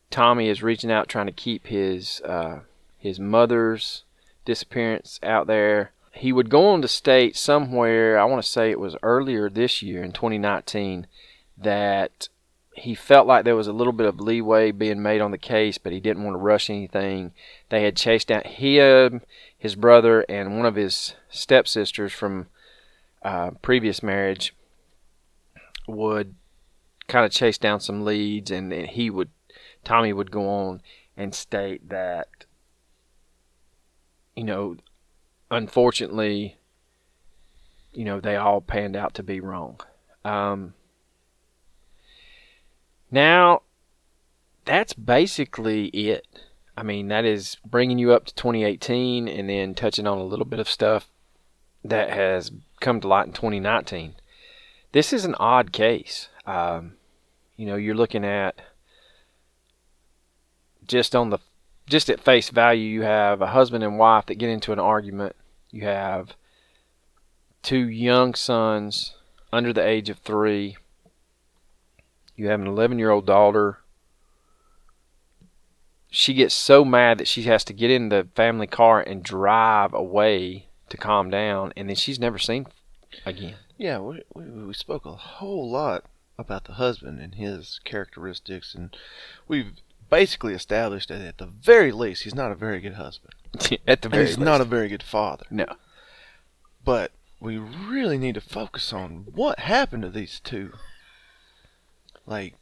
Tommy is reaching out, trying to keep his uh, his mother's disappearance out there. He would go on to state somewhere, I want to say it was earlier this year in 2019, that he felt like there was a little bit of leeway being made on the case, but he didn't want to rush anything. They had chased down him, his brother, and one of his stepsisters from uh, previous marriage would kind of chase down some leads, and, and he would, Tommy would go on and state that, you know, unfortunately, you know, they all panned out to be wrong. Um, now, that's basically it. I mean, that is bringing you up to 2018 and then touching on a little bit of stuff that has come to light in 2019. This is an odd case. Um, you know, you're looking at just on the just at face value, you have a husband and wife that get into an argument. You have two young sons under the age of three. You have an 11 year old daughter. She gets so mad that she has to get in the family car and drive away to calm down, and then she's never seen again. Yeah, we, we, we spoke a whole lot about the husband and his characteristics, and we've basically established that at the very least, he's not a very good husband. at the very he's least. not a very good father. no. But we really need to focus on what happened to these two. Like,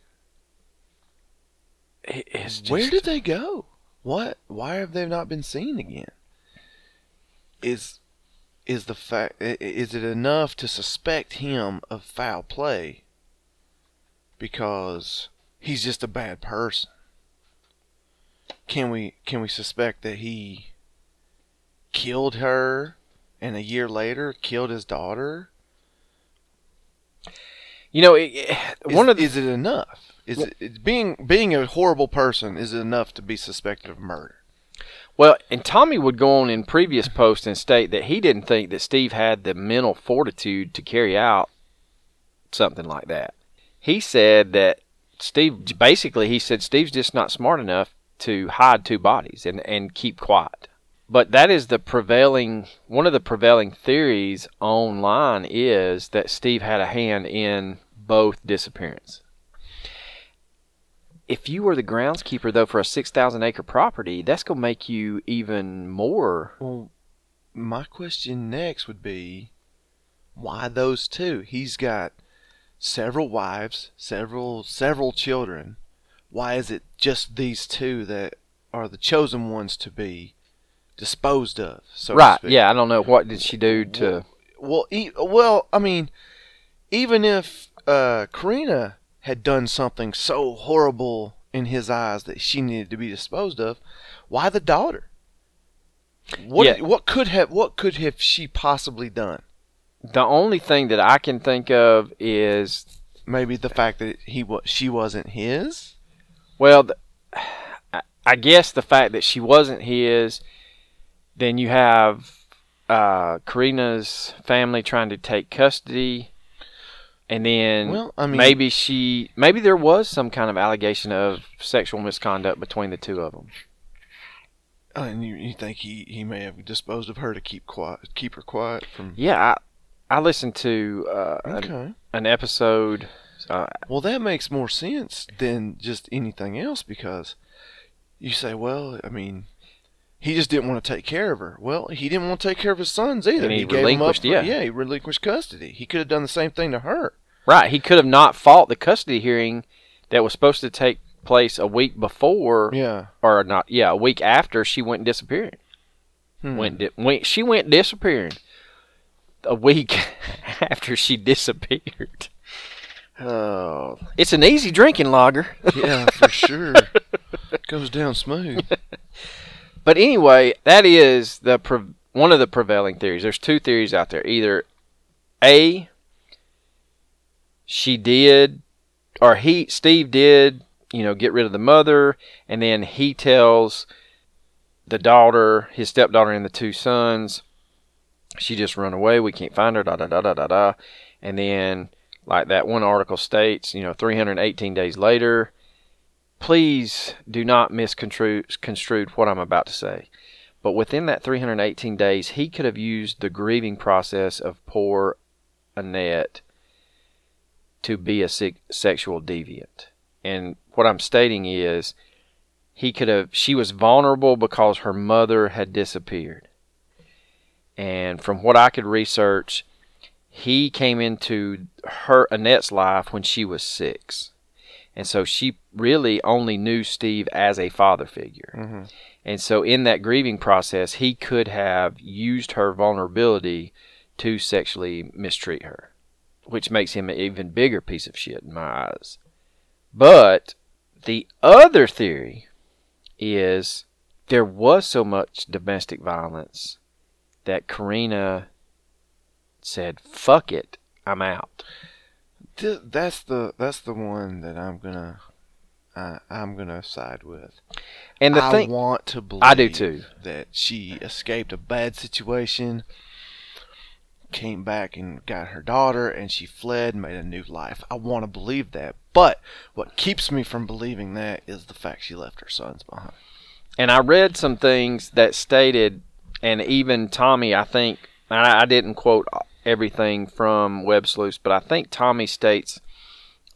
It- It's just, where did they go? What? Why have they not been seen again? Is is the fact is it enough to suspect him of foul play because he's just a bad person? Can we can we suspect that he killed her and a year later killed his daughter? you know, it, it- Is, one of the, is it enough? Is it it's being being a horrible person is it enough to be suspected of murder? well, and Tommy would go on in previous posts and state that he didn't think that Steve had the mental fortitude to carry out something like that. He said that Steve basically he said Steve's just not smart enough to hide two bodies and and keep quiet. But that is the prevailing one of the prevailing theories online is that Steve had a hand in both disappearance. If you were the groundskeeper though for a 6,000 acre property, that's to make you even more Well, my question next would be why those two? He's got several wives, several several children. Why is it just these two that are the chosen ones to be disposed of? So Right. Yeah, I don't know what did she do to Well, e- well, I mean, even if uh, Karina had done something so horrible in his eyes that she needed to be disposed of, why the daughter? What Yeah. what could have what could have she possibly done? The only thing that I can think of is Maybe the fact that he was she wasn't his. Well, th- I- guess the fact that she wasn't his, then you have uh, Karina's family trying to take custody, and then Well, I mean, maybe she, maybe there was some kind of allegation of sexual misconduct between the two of them. uh, and you, you think he, he may have disposed of her to keep quiet, keep her quiet from. Yeah, I, I listened to uh, an, Okay. an episode. Uh, Well, that makes more sense than just anything else because you say, well, I mean, he just didn't want to take care of her. Well, he didn't want to take care of his sons either. And he gave 'em up relinquished- for- yeah. yeah, he relinquished custody. He could have done the same thing to her. right, he could have not fought the custody hearing that was supposed to take place a week before, Yeah. or not? Yeah, a week after she went disappearing. Hmm. went, di- went she went disappearing a week after she disappeared. Oh, It's an easy drinking lager. yeah, for sure. Goes down smooth. But anyway, that is the pre- one of the prevailing theories. There's two theories out there. Either A she did or he Steve did, you know, get rid of the mother and then he tells the daughter, his stepdaughter and the two sons, she just run away, we can't find her, da da da da da da. And then like that one article states, you know, 318 days later, please do not misconstrue what I'm about to say. But within that 318 days, he could have used the grieving process of poor Annette to be a se- sexual deviant. And what I'm stating is he could have she was vulnerable because her mother had disappeared. And from what I could research, he came into her Annette's life when she was 6 And so she really only knew Steve as a father figure. Mm-hmm. And so in that grieving process, he could have used her vulnerability to sexually mistreat her, which makes him an even bigger piece of shit in my eyes. But the other theory is there was so much domestic violence that Karina said, "Fuck it, I'm out." Th- that's the that's the one that I'm gonna I I'm gonna side with. And the I thing, want to believe I do too. that she escaped a bad situation, came back and got her daughter, and she fled and made a new life. I want to believe that, but what keeps me from believing that is the fact she left her sons behind. and I read some things that stated, and even Tommy, I think, I, I didn't quote everything from Web Sleuths, but I think Tommy states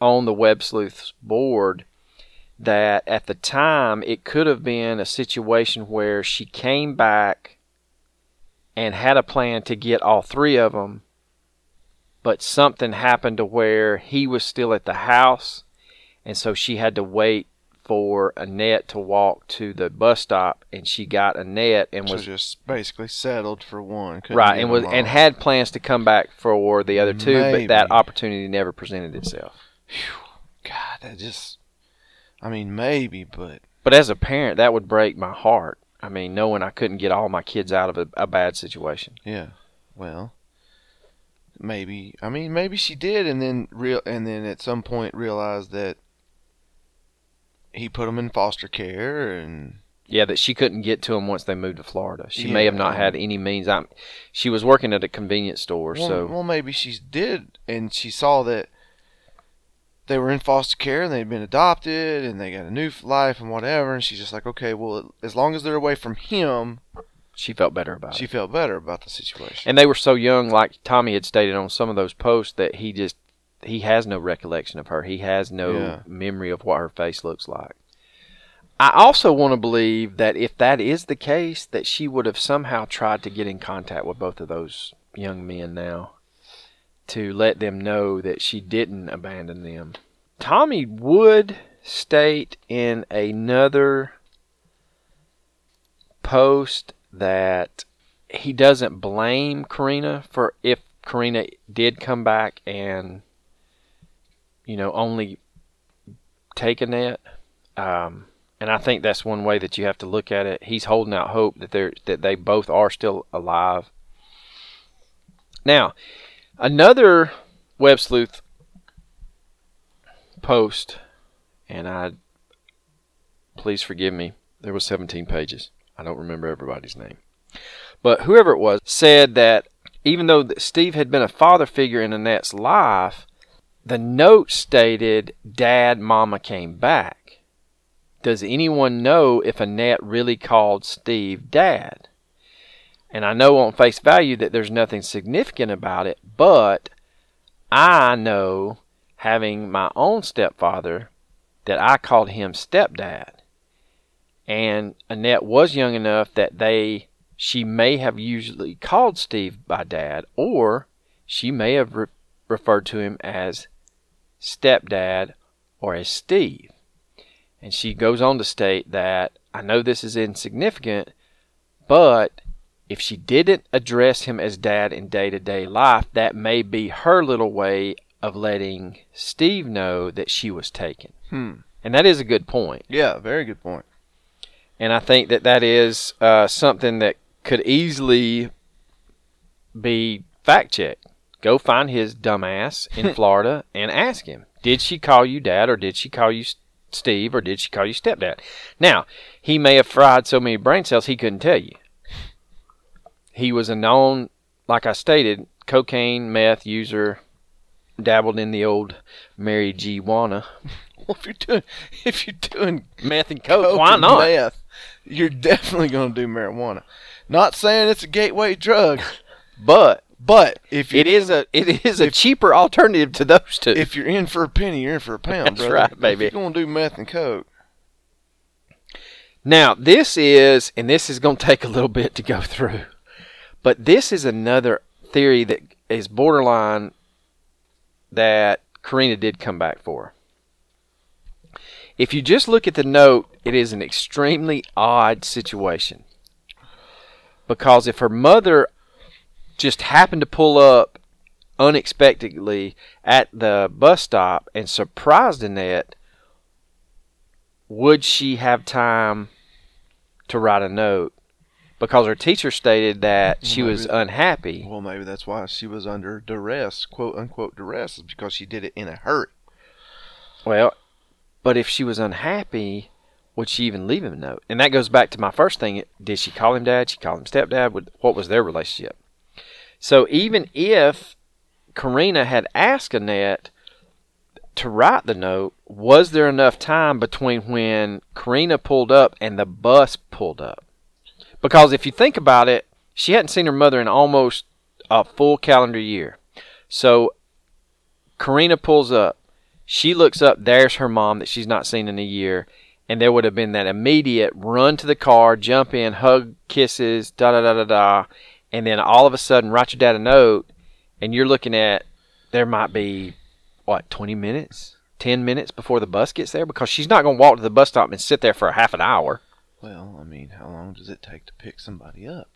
on the Web Sleuths board that at the time it could have been a situation where she came back and had a plan to get all three of them, but something happened to where he was still at the house, and so she had to wait for Annette to walk to the bus stop, and she got Annette and So was just basically settled for one, couldn't right and was and had plans to come back for the other two, but that opportunity never presented itself. God, that just. I mean, maybe, but But as a parent, that would break my heart. I mean, knowing I couldn't get all my kids out of a, a bad situation. yeah. Well, maybe. I mean, maybe she did, and then real, and then at some point realized that he put them in foster care, and Yeah, that she couldn't get to them once they moved to Florida. She may have not had any means. I'm, she was working at a convenience store, well, so well, maybe she did, and she saw that they were in foster care and they'd been adopted and they got a new life and whatever, and she's just like, okay, well, as long as they're away from him, she felt better about she it. She felt better about the situation. And they were so young, like Tommy had stated on some of those posts, that he just he has no recollection of her. He has no Yeah. memory of what her face looks like. I also want to believe that if that is the case, that she would have somehow tried to get in contact with both of those young men now to let them know that she didn't abandon them. Tommy would state in another post that he doesn't blame Karina for if Karina did come back and you know only take Annette. Um, and I think that's one way that you have to look at it. He's holding out hope that they're that they both are still alive. Now, another web sleuth post, and I please forgive me. There was 17 pages. I don't remember everybody's name. But whoever it was said that even though that Steve had been a father figure in Annette's life, the note stated, Dad, Mama came back. Does anyone know if Annette really called Steve Dad? And I know on face value that there's nothing significant about it, but I know, having my own stepfather, that I called him stepdad. And Annette was young enough that they she may have usually called Steve by dad, or she may have re- referred to him as stepdad or as Steve. And she goes on to state that I know this is insignificant, but if she didn't address him as dad in day to day life, that may be her little way of letting Steve know that she was taken. Hmm. And that is a good point. Yeah, very good point. And I think that that is uh, something that could easily be fact checked. Go find his dumbass in Florida and ask him, did she call you dad or did she call you Steve or did she call you stepdad? Now, he may have fried so many brain cells he couldn't tell you. He was a known, like I stated, cocaine, meth user, dabbled in the old Mary G. Wanna. Well, if you're doing if you're doing Meth and coke, coke why and not? meth, you're definitely going to do marijuana. Not saying it's a gateway drug, But but if you're It is a it is a cheaper alternative to those two. if you're in for a penny, you're in for a pound, That's brother. right, If baby. you're going to do meth and coke. now this is and this is going to take a little bit to go through, but this is another theory that is borderline that Karina did come back for. If you just look at the note, it is an extremely odd situation. Because if her mother just happened to pull up unexpectedly at the bus stop and surprised Annette, would she have time to write a note? Because her teacher stated that she was unhappy. Well, maybe that's why she was under duress, quote unquote duress, is because she did it in a hurry. Well, but if she was unhappy, would she even leave him a note? And that goes back to my first thing. Did she call him dad? She called him stepdad? What was their relationship? So even if Karina had asked Annette to write the note, was there enough time between when Karina pulled up and the bus pulled up? Because if you think about it, she hadn't seen her mother in almost a full calendar year. So Karina pulls up. She looks up. There's her mom that she's not seen in a year. And there would have been that immediate run to the car, jump in, hug, kisses, da da da da da. And then all of a sudden, write your dad a note. And you're looking at, there might be, what, 20 minutes? 10 minutes before the bus gets there? Because she's not going to walk to the bus stop and sit there for a half an hour. Well, I mean, how long does it take to pick somebody up?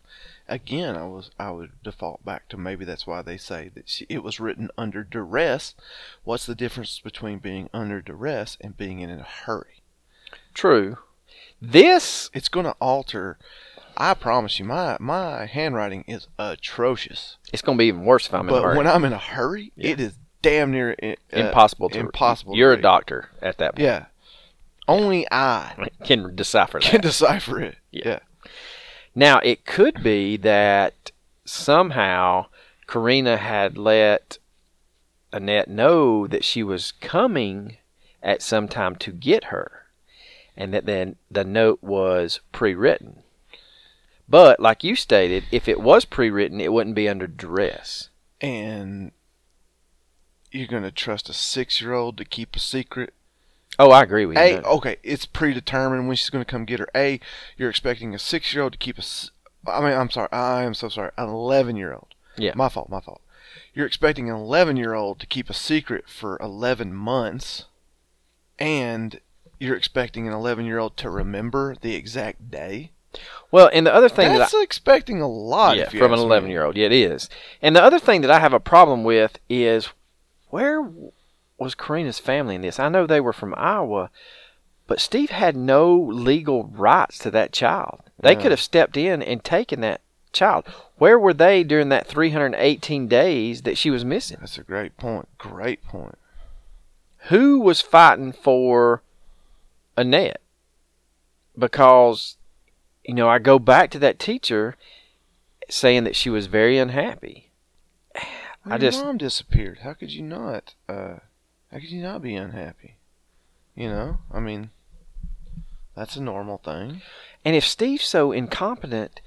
Again, I was I would default back to maybe that's why they say that she, it was written under duress. What's the difference between being under duress and being in a hurry? True. This It's going to alter. I promise you, my my handwriting is atrocious. it's going to be even worse if I'm in a but hurry. when I'm in a hurry, Yeah. it is damn near uh, impossible to impossible. You're a doctor at that point. Yeah, only I Can decipher that. can decipher it. Yeah. yeah. Now, it could be that somehow Karina had let Annette know that she was coming at some time to get her, and that then the note was pre written. But, like you stated, if it was pre written, it wouldn't be under duress. and you're gonna trust a six-year-old to keep a secret. Oh, I agree with you. A, okay, it's predetermined when she's gonna come get her. A, you're expecting a six-year-old to keep a. I mean, I'm sorry, I am so sorry. An eleven-year-old. Yeah. My fault. My fault. You're expecting an eleven-year-old to keep a secret for eleven months, and you're expecting an eleven-year-old to remember the exact day. Well, and the other thing that I, That's expecting a lot. yeah, from an 11 year old. Yeah, it is. And the other thing that I have a problem with is where was Karina's family in this? I know they were from Iowa, but Steve had no legal rights to that child. They Yeah. could have stepped in and taken that child. Where were they during that 318 days that she was missing? That's a great point. Great point. Who was fighting for Annette? Because, you know, I go back to that teacher saying that she was very unhappy. Well, I just- mom disappeared. How could you not? Uh, how could you not be unhappy? You know, I mean, that's a normal thing. And if Steve's so incompetent,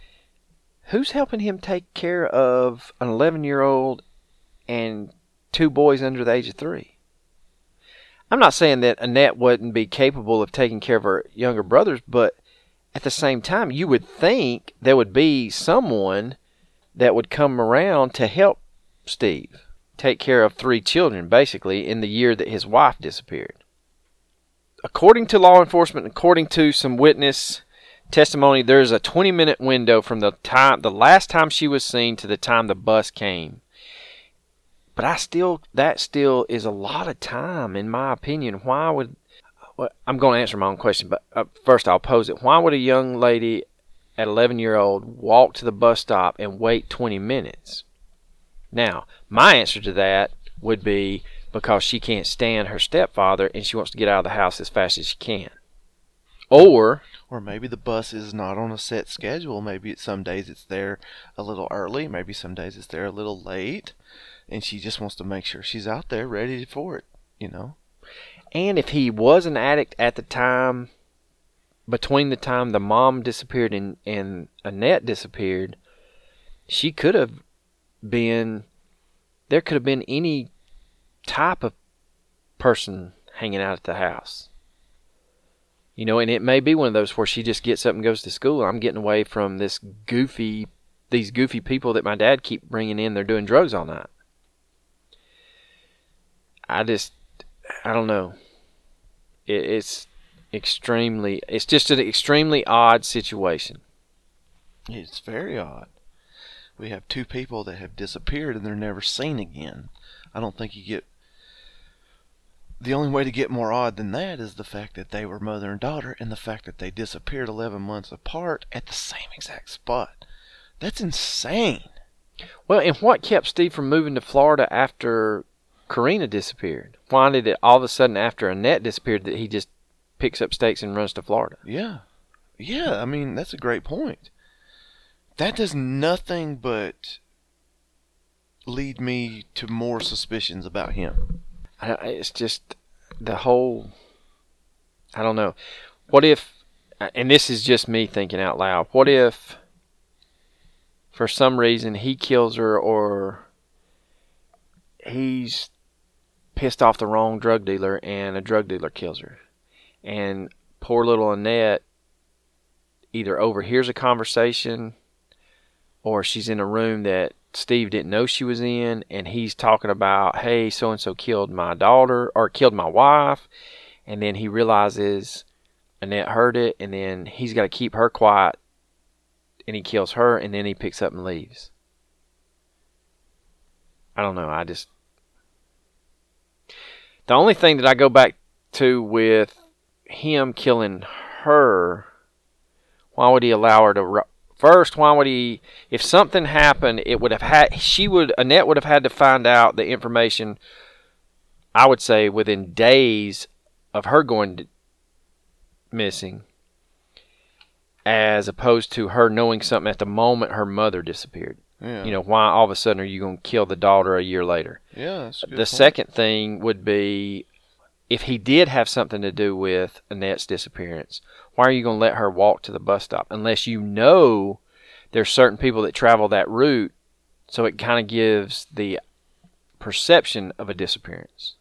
who's helping him take care of an 11 year old and two boys under the age of three? I'm not saying that Annette wouldn't be capable of taking care of her younger brothers, but at the same time, you would think there would be someone that would come around to help Steve take care of three children, basically, in the year that his wife disappeared. According to law enforcement, according to some witness testimony, there's a 20 minute window from the time the last time she was seen to the time the bus came. But I still that still is a lot of time in my opinion. Why would well, I'm going to answer my own question, but uh, first I'll pose it. Why would a young lady at 11 year old walk to the bus stop and wait 20 minutes? Now, my answer to that would be because she can't stand her stepfather and she wants to get out of the house as fast as she can. Or Or maybe the bus is not on a set schedule. Maybe some days it's there a little early. Maybe some days it's there a little late, and she just wants to make sure she's out there ready for it. You know. And if he was an addict at the time, between the time the mom disappeared and, and Annette disappeared, she could have been, there could have been any type of person hanging out at the house. You know, and it may be one of those where she just gets up and goes to school. I'm getting away from this goofy, these goofy people that my dad keep bringing in. They're doing drugs all night. I just, I don't know. It, it's extremely. It's just an extremely odd situation. It's very odd. We have two people that have disappeared and they're never seen again. I don't think you get. The only way to get more odd than that is the fact that they were mother and daughter and the fact that they disappeared 11 months apart at the same exact spot. That's insane. Well, and what kept Steve from moving to Florida after Karina disappeared? Why did it all of a sudden after Annette disappeared that he just picks up stakes and runs to Florida? Yeah. Yeah, I mean, that's a great point. That does nothing but lead me to more suspicions about him. I, it's just the whole. I don't know. What if, and this is just me thinking out loud. What if, for some reason, he kills her, or he's pissed off the wrong drug dealer, and a drug dealer kills her, and poor little Annette either overhears a conversation, or she's in a room that Steve didn't know she was in, and he's talking about, hey, so and so killed my daughter or killed my wife, and then he realizes Annette heard it, and then he's got to keep her quiet, and he kills her, and then he picks up and leaves. I don't know. I just the only thing that I go back to with him killing her, why would he allow her to? First, why would he? If something happened, it would have had. She would. Annette would have had to find out the information. I would say within days of her going to, missing, as opposed to her knowing something at the moment her mother disappeared. Yeah. You know, why all of a sudden are you going to kill the daughter a year later? Yeah, that's a good the point. second thing would be if he did have something to do with Annette's disappearance, why are you going to let her walk to the bus stop unless you know there's certain people that travel that route so it kind of gives the perception of a disappearance.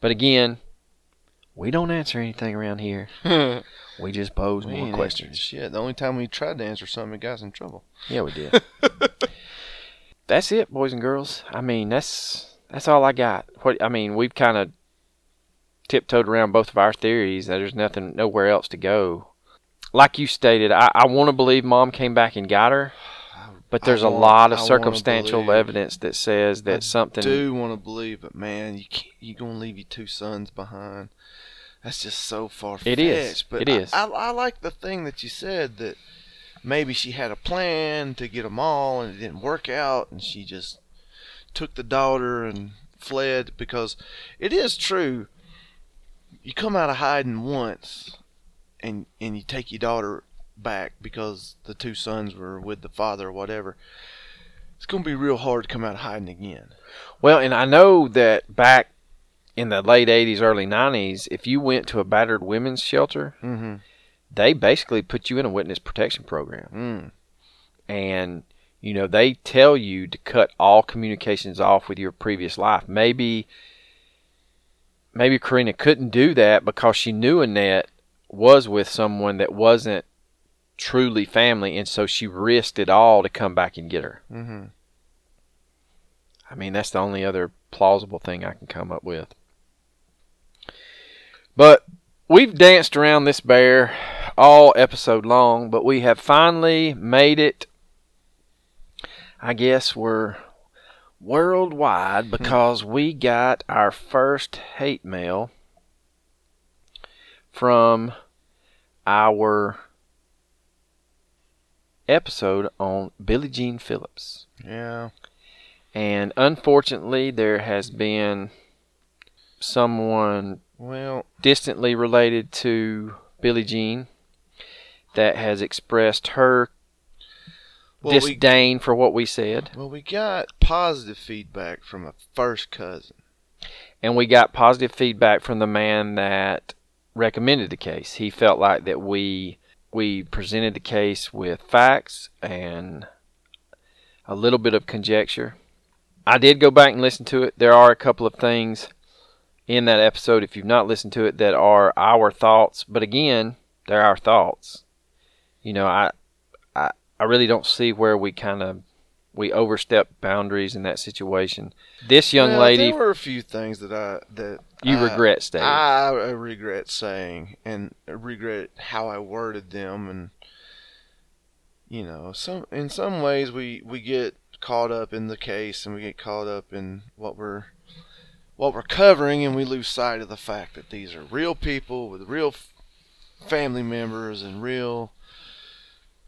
But again, we don't answer anything around here. We just pose We more questions. Shit, the only time we tried to answer something, it got us in trouble. Yeah, we did. that's it, boys and girls. I mean, that's that's all I got. What I mean, we've kind of tiptoed around both of our theories. That there's nothing, nowhere else to go. Like you stated, I, I want to believe mom came back and got her, but there's a lot of I circumstantial believe. evidence that says that I something. do want to believe, but man, you can't, you gonna leave your two sons behind. That's just so far fetched. It is. But It I- is. I, I, like the thing that you said that maybe she had a plan to get them all, and it didn't work out, and she just took the daughter and fled because it is true. You come out of hiding once, and and you take your daughter back because the two sons were with the father or whatever. It's gonna be real hard to come out of hiding again. Well, and I know that back in the late '80s, early '90s, if you went to a battered women's shelter, Mm-hmm. they basically put you in a witness protection program. Mm. and you know they tell you to cut all communications off with your previous life maybe maybe karina couldn't do that because she knew annette was with someone that wasn't truly family and so she risked it all to come back and get her Mm-hmm. i mean that's the only other plausible thing i can come up with but we've danced around this bear all episode long but we have finally made it I guess we're worldwide hmm. because we got our first hate mail from our episode on Billie Jean Phillips. Yeah. And unfortunately, there has been someone Well, distantly related to Billie Jean that has expressed her well we, disdain for what we said. well, we got positive feedback from a first cousin. and we got positive feedback from the man that recommended the case. He felt like that we we presented the case with facts and a little bit of conjecture. I did go back and listen to it. There are a couple of things in that episode if you've not listened to it that are our thoughts, but again, they're our thoughts. You know, I I I really don't see where we kind of we overstep boundaries in that situation. This young lady, There were a few things that I that you I- regret stating. I, I regret saying and regret how I worded them and you know some in some ways we we get caught up in the case and we get caught up in what we're what we're covering and we lose sight of the fact that these are real people with real f- family members and real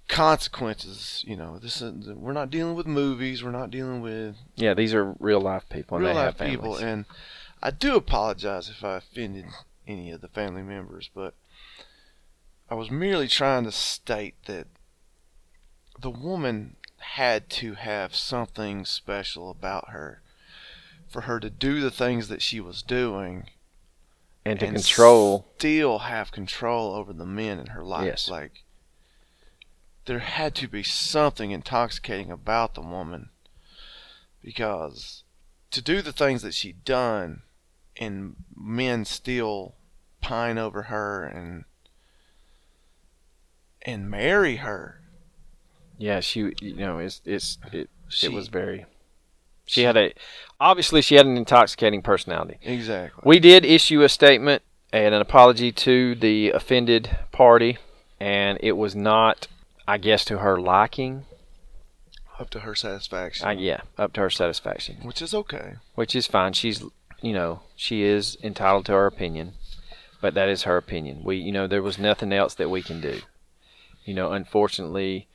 consequences you know. This is we're not dealing with movies we're not dealing with yeah, these are real life people, and real life people, and I do apologize if I offended any of the family members, but I was merely trying to state that the woman had to have something special about her for her to do the things that she was doing and to and control. still have control over the men in her life. Yes. Like there had to be something intoxicating about the woman because to do the things that she'd done and men still pine over her and and marry her. Yeah, she. You know, it's it's it. She, it was very. She had a. Obviously, she had an intoxicating personality. exactly. We did issue a statement and an apology to the offended party, and it was not, I guess, to her liking. up to her satisfaction, Uh, yeah, up to her satisfaction, which is okay. which is fine. She's, you know, she is entitled to her opinion, but that is her opinion. We, you know, there was nothing else that we can do. You know, unfortunately,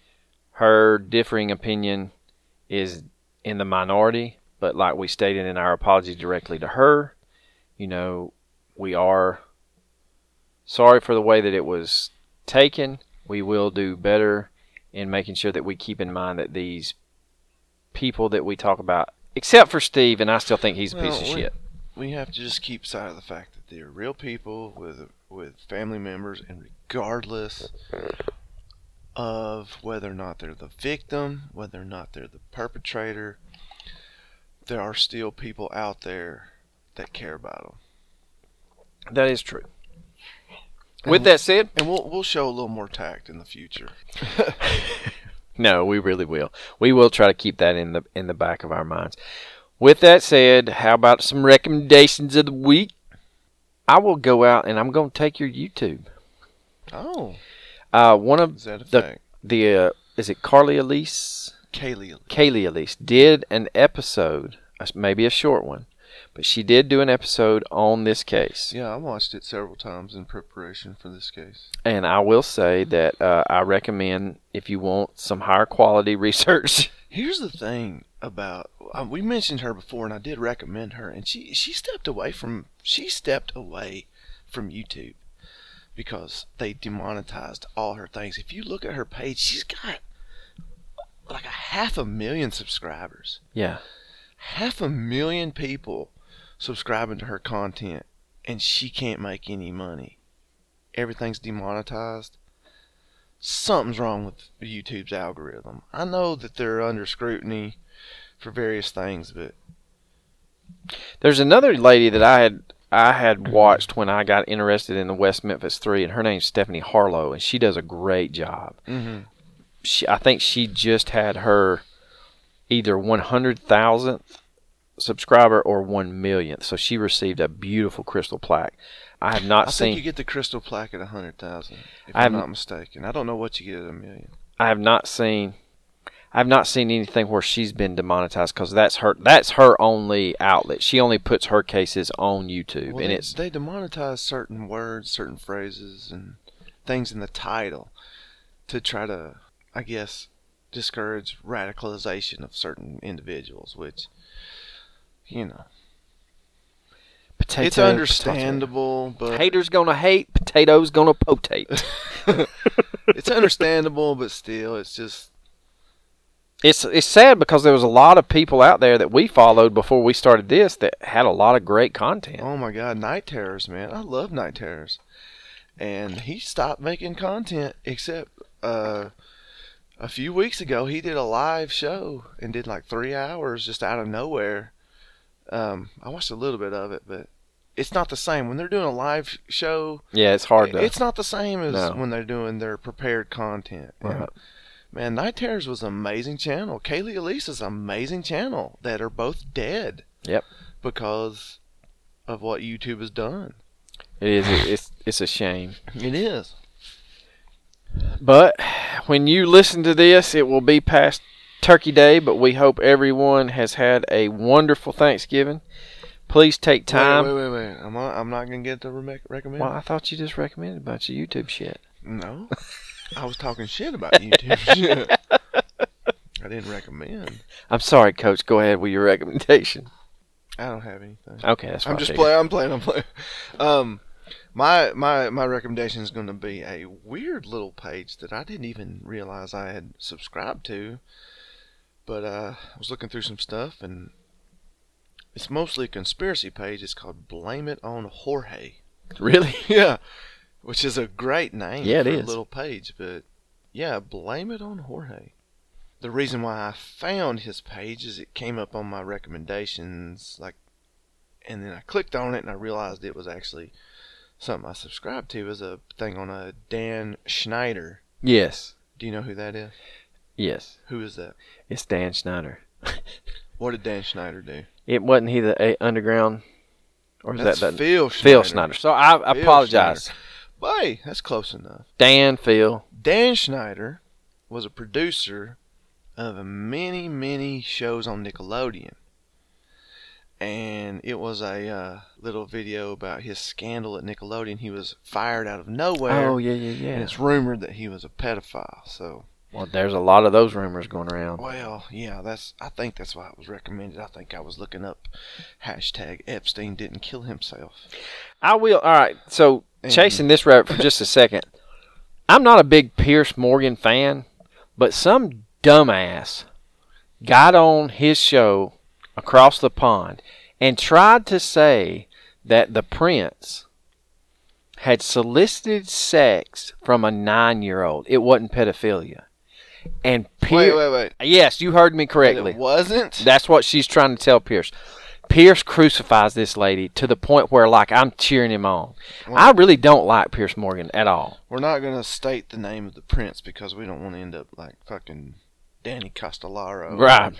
her differing opinion is in the minority, but like we stated in our apology directly to her, you know, we are sorry for the way that it was taken. We will do better in making sure that we keep in mind that these people that we talk about, except for Steve, and I still think he's a piece of we- shit. we have to just keep sight of the fact that they're real people with with family members, and regardless of whether or not they're the victim, whether or not they're the perpetrator, there are still people out there that care about them. That is true. With that said, And we'll we'll show a little more tact in the future. no, we really will. We will try to keep that in the in the back of our minds. With that said, how about some recommendations of the week? I will go out and I'm going to take your YouTube. Oh, Uh, one of is that a The- fact? the uh, is it Carly Elise? Kaylee, Kaylee Elise did an episode, maybe a short one, but she did do an episode on this case. yeah, I watched it several times in preparation for this case. And I will say that uh, I recommend if you want some higher quality research. Here's the thing about um, we mentioned her before, and I did recommend her, and she she stepped away from she stepped away from YouTube because they demonetized all her things. If you look at her page, she's got like a half a million subscribers, yeah, half a million people subscribing to her content, and she can't make any money. Everything's demonetized. Something's wrong with YouTube's algorithm. I know that they're under scrutiny for various things, but there's another lady that I had I had watched when I got interested in the West Memphis Three, and her name's Stephanie Harlowe, and she does a great job. mm-hmm. She, I think she just had her either one hundred thousandth subscriber or one millionth, so she received a beautiful crystal plaque. I have not I seen. think you get the crystal plaque at a hundred thousand, if I'm not mistaken. I don't know what you get at a million. I have not seen I have not seen anything where she's been demonetized because that's her that's her only outlet. She only puts her cases on YouTube, Well, and they, it's they demonetize certain words, certain phrases, and things in the title to try to, I guess, discourage radicalization of certain individuals, which, you know, potato. it's understandable, potato. but Haters gonna hate, potatoes gonna potate. it's understandable, but still, it's just it's it's sad because there was a lot of people out there that we followed before we started this that had a lot of great content. Oh my God, Night Terrors, man! I love Night Terrors, and he stopped making content except uh, a few weeks ago. He did a live show and did like three hours just out of nowhere. Um, I watched a little bit of it, but it's not the same when they're doing a live show. Yeah, it's hard to. It's not the same as No. when they're doing their prepared content. Right. Man, Night Terrors was an amazing channel. Kaylee Elisa's an amazing channel that are both dead. Yep. Because of what YouTube has done. It is. It's it's a shame. It is. But when you listen to this, it will be past Turkey Day. But we hope everyone has had a wonderful Thanksgiving. Please take time. Wait, wait, wait, wait. I'm not, I'm not gonna get the re- recommend. Well, I thought you just recommended a bunch of YouTube shit. No, I was talking shit about YouTube. I didn't recommend. I'm sorry, Coach. Go ahead with your recommendation. I don't have anything. Okay, that's. I'm just playing. I'm playing. I'm playing. Um, my my my recommendation is going to be a weird little page that I didn't even realize I had subscribed to. But uh, I was looking through some stuff, and it's mostly a conspiracy page. It's called "Blame It on Jorge." Really? yeah, which is a great name Yeah, it for is. a little page. But yeah, blame it on Jorge. The reason why I found his page is it came up on my recommendations, like, and then I clicked on it and I realized it was actually something I subscribed to. It was a thing on a Dan Schneider. Yes. Do you know who that is? Yes. Who is that? It's Dan Schneider. What did Dan Schneider do? It wasn't he the uh, underground, or is That's that that Phil Schneider. Phil Schneider? So I, I apologize. Hey, that's close enough. Dan Phil. Dan Schneider was a producer of many, many shows on Nickelodeon. And it was a uh, little video about his scandal at Nickelodeon. He was fired out of nowhere. Oh yeah, yeah, yeah. And it's rumored that he was a pedophile. So, Well, there's a lot of those rumors going around. well, yeah, that's. I think that's why it was recommended. I think I was looking up hashtag Epstein didn't kill himself. I will. All right. So And- chasing this rabbit for just a second. I'm not a big Pierce Morgan fan, but some dumbass got on his show across the pond and tried to say that the prince had solicited sex from a nine-year-old. It wasn't pedophilia. And Pierce, wait, wait. wait. yes, you heard me And correctly. It wasn't. That's what she's trying to tell Pierce. Pierce crucifies this lady to the point where, like, I'm cheering him on. I really don't like Pierce Morgan at all. We're not gonna state the name of the prince because we don't want to end up like fucking Danny Casolaro. Right.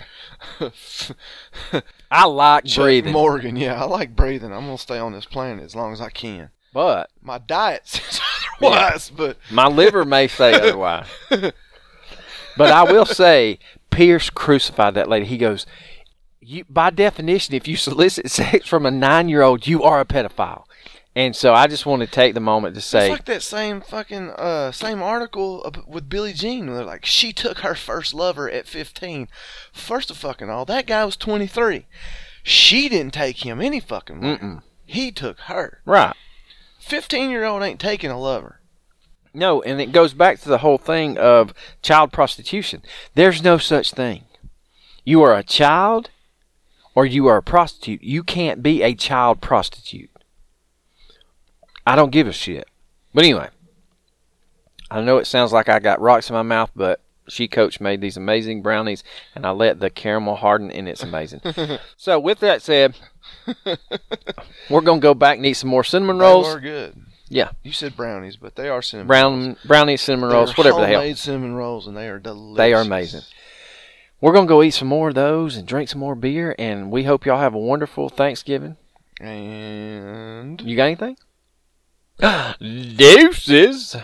I like Chuck breathing, Morgan. Yeah, I like breathing. I'm gonna stay on this planet as long as I can. but My diet says otherwise, but my liver may say otherwise. But I will say, Pierce crucified that lady. He goes, "You, by definition, if you solicit sex from a nine-year-old, you are a pedophile." And so I just want to take the moment to say, it's like that same fucking uh same article with Billie Jean. Where they're like, she took her first lover at 15. First of fucking all, that guy was 23. She didn't take him any fucking way. Mm-mm. He took her. right. 15 year old ain't taking a lover. No, and it goes back to the whole thing of child prostitution. There's no such thing. You are a child or you are a prostitute. You can't be a child prostitute. I don't give a shit. But anyway, I know it sounds like I got rocks in my mouth, but she coach made these amazing brownies and I let the caramel harden and it's amazing. so with that said, we're going to go back and eat some more cinnamon rolls. were good. Yeah. You said brownies, but they are cinnamon rolls. Brown brownies, cinnamon rolls, They're whatever the hell. homemade cinnamon rolls, and they are delicious. They are amazing. We're gonna go eat some more of those and drink some more beer, and we hope y'all have a wonderful Thanksgiving. And You got anything? Deuces.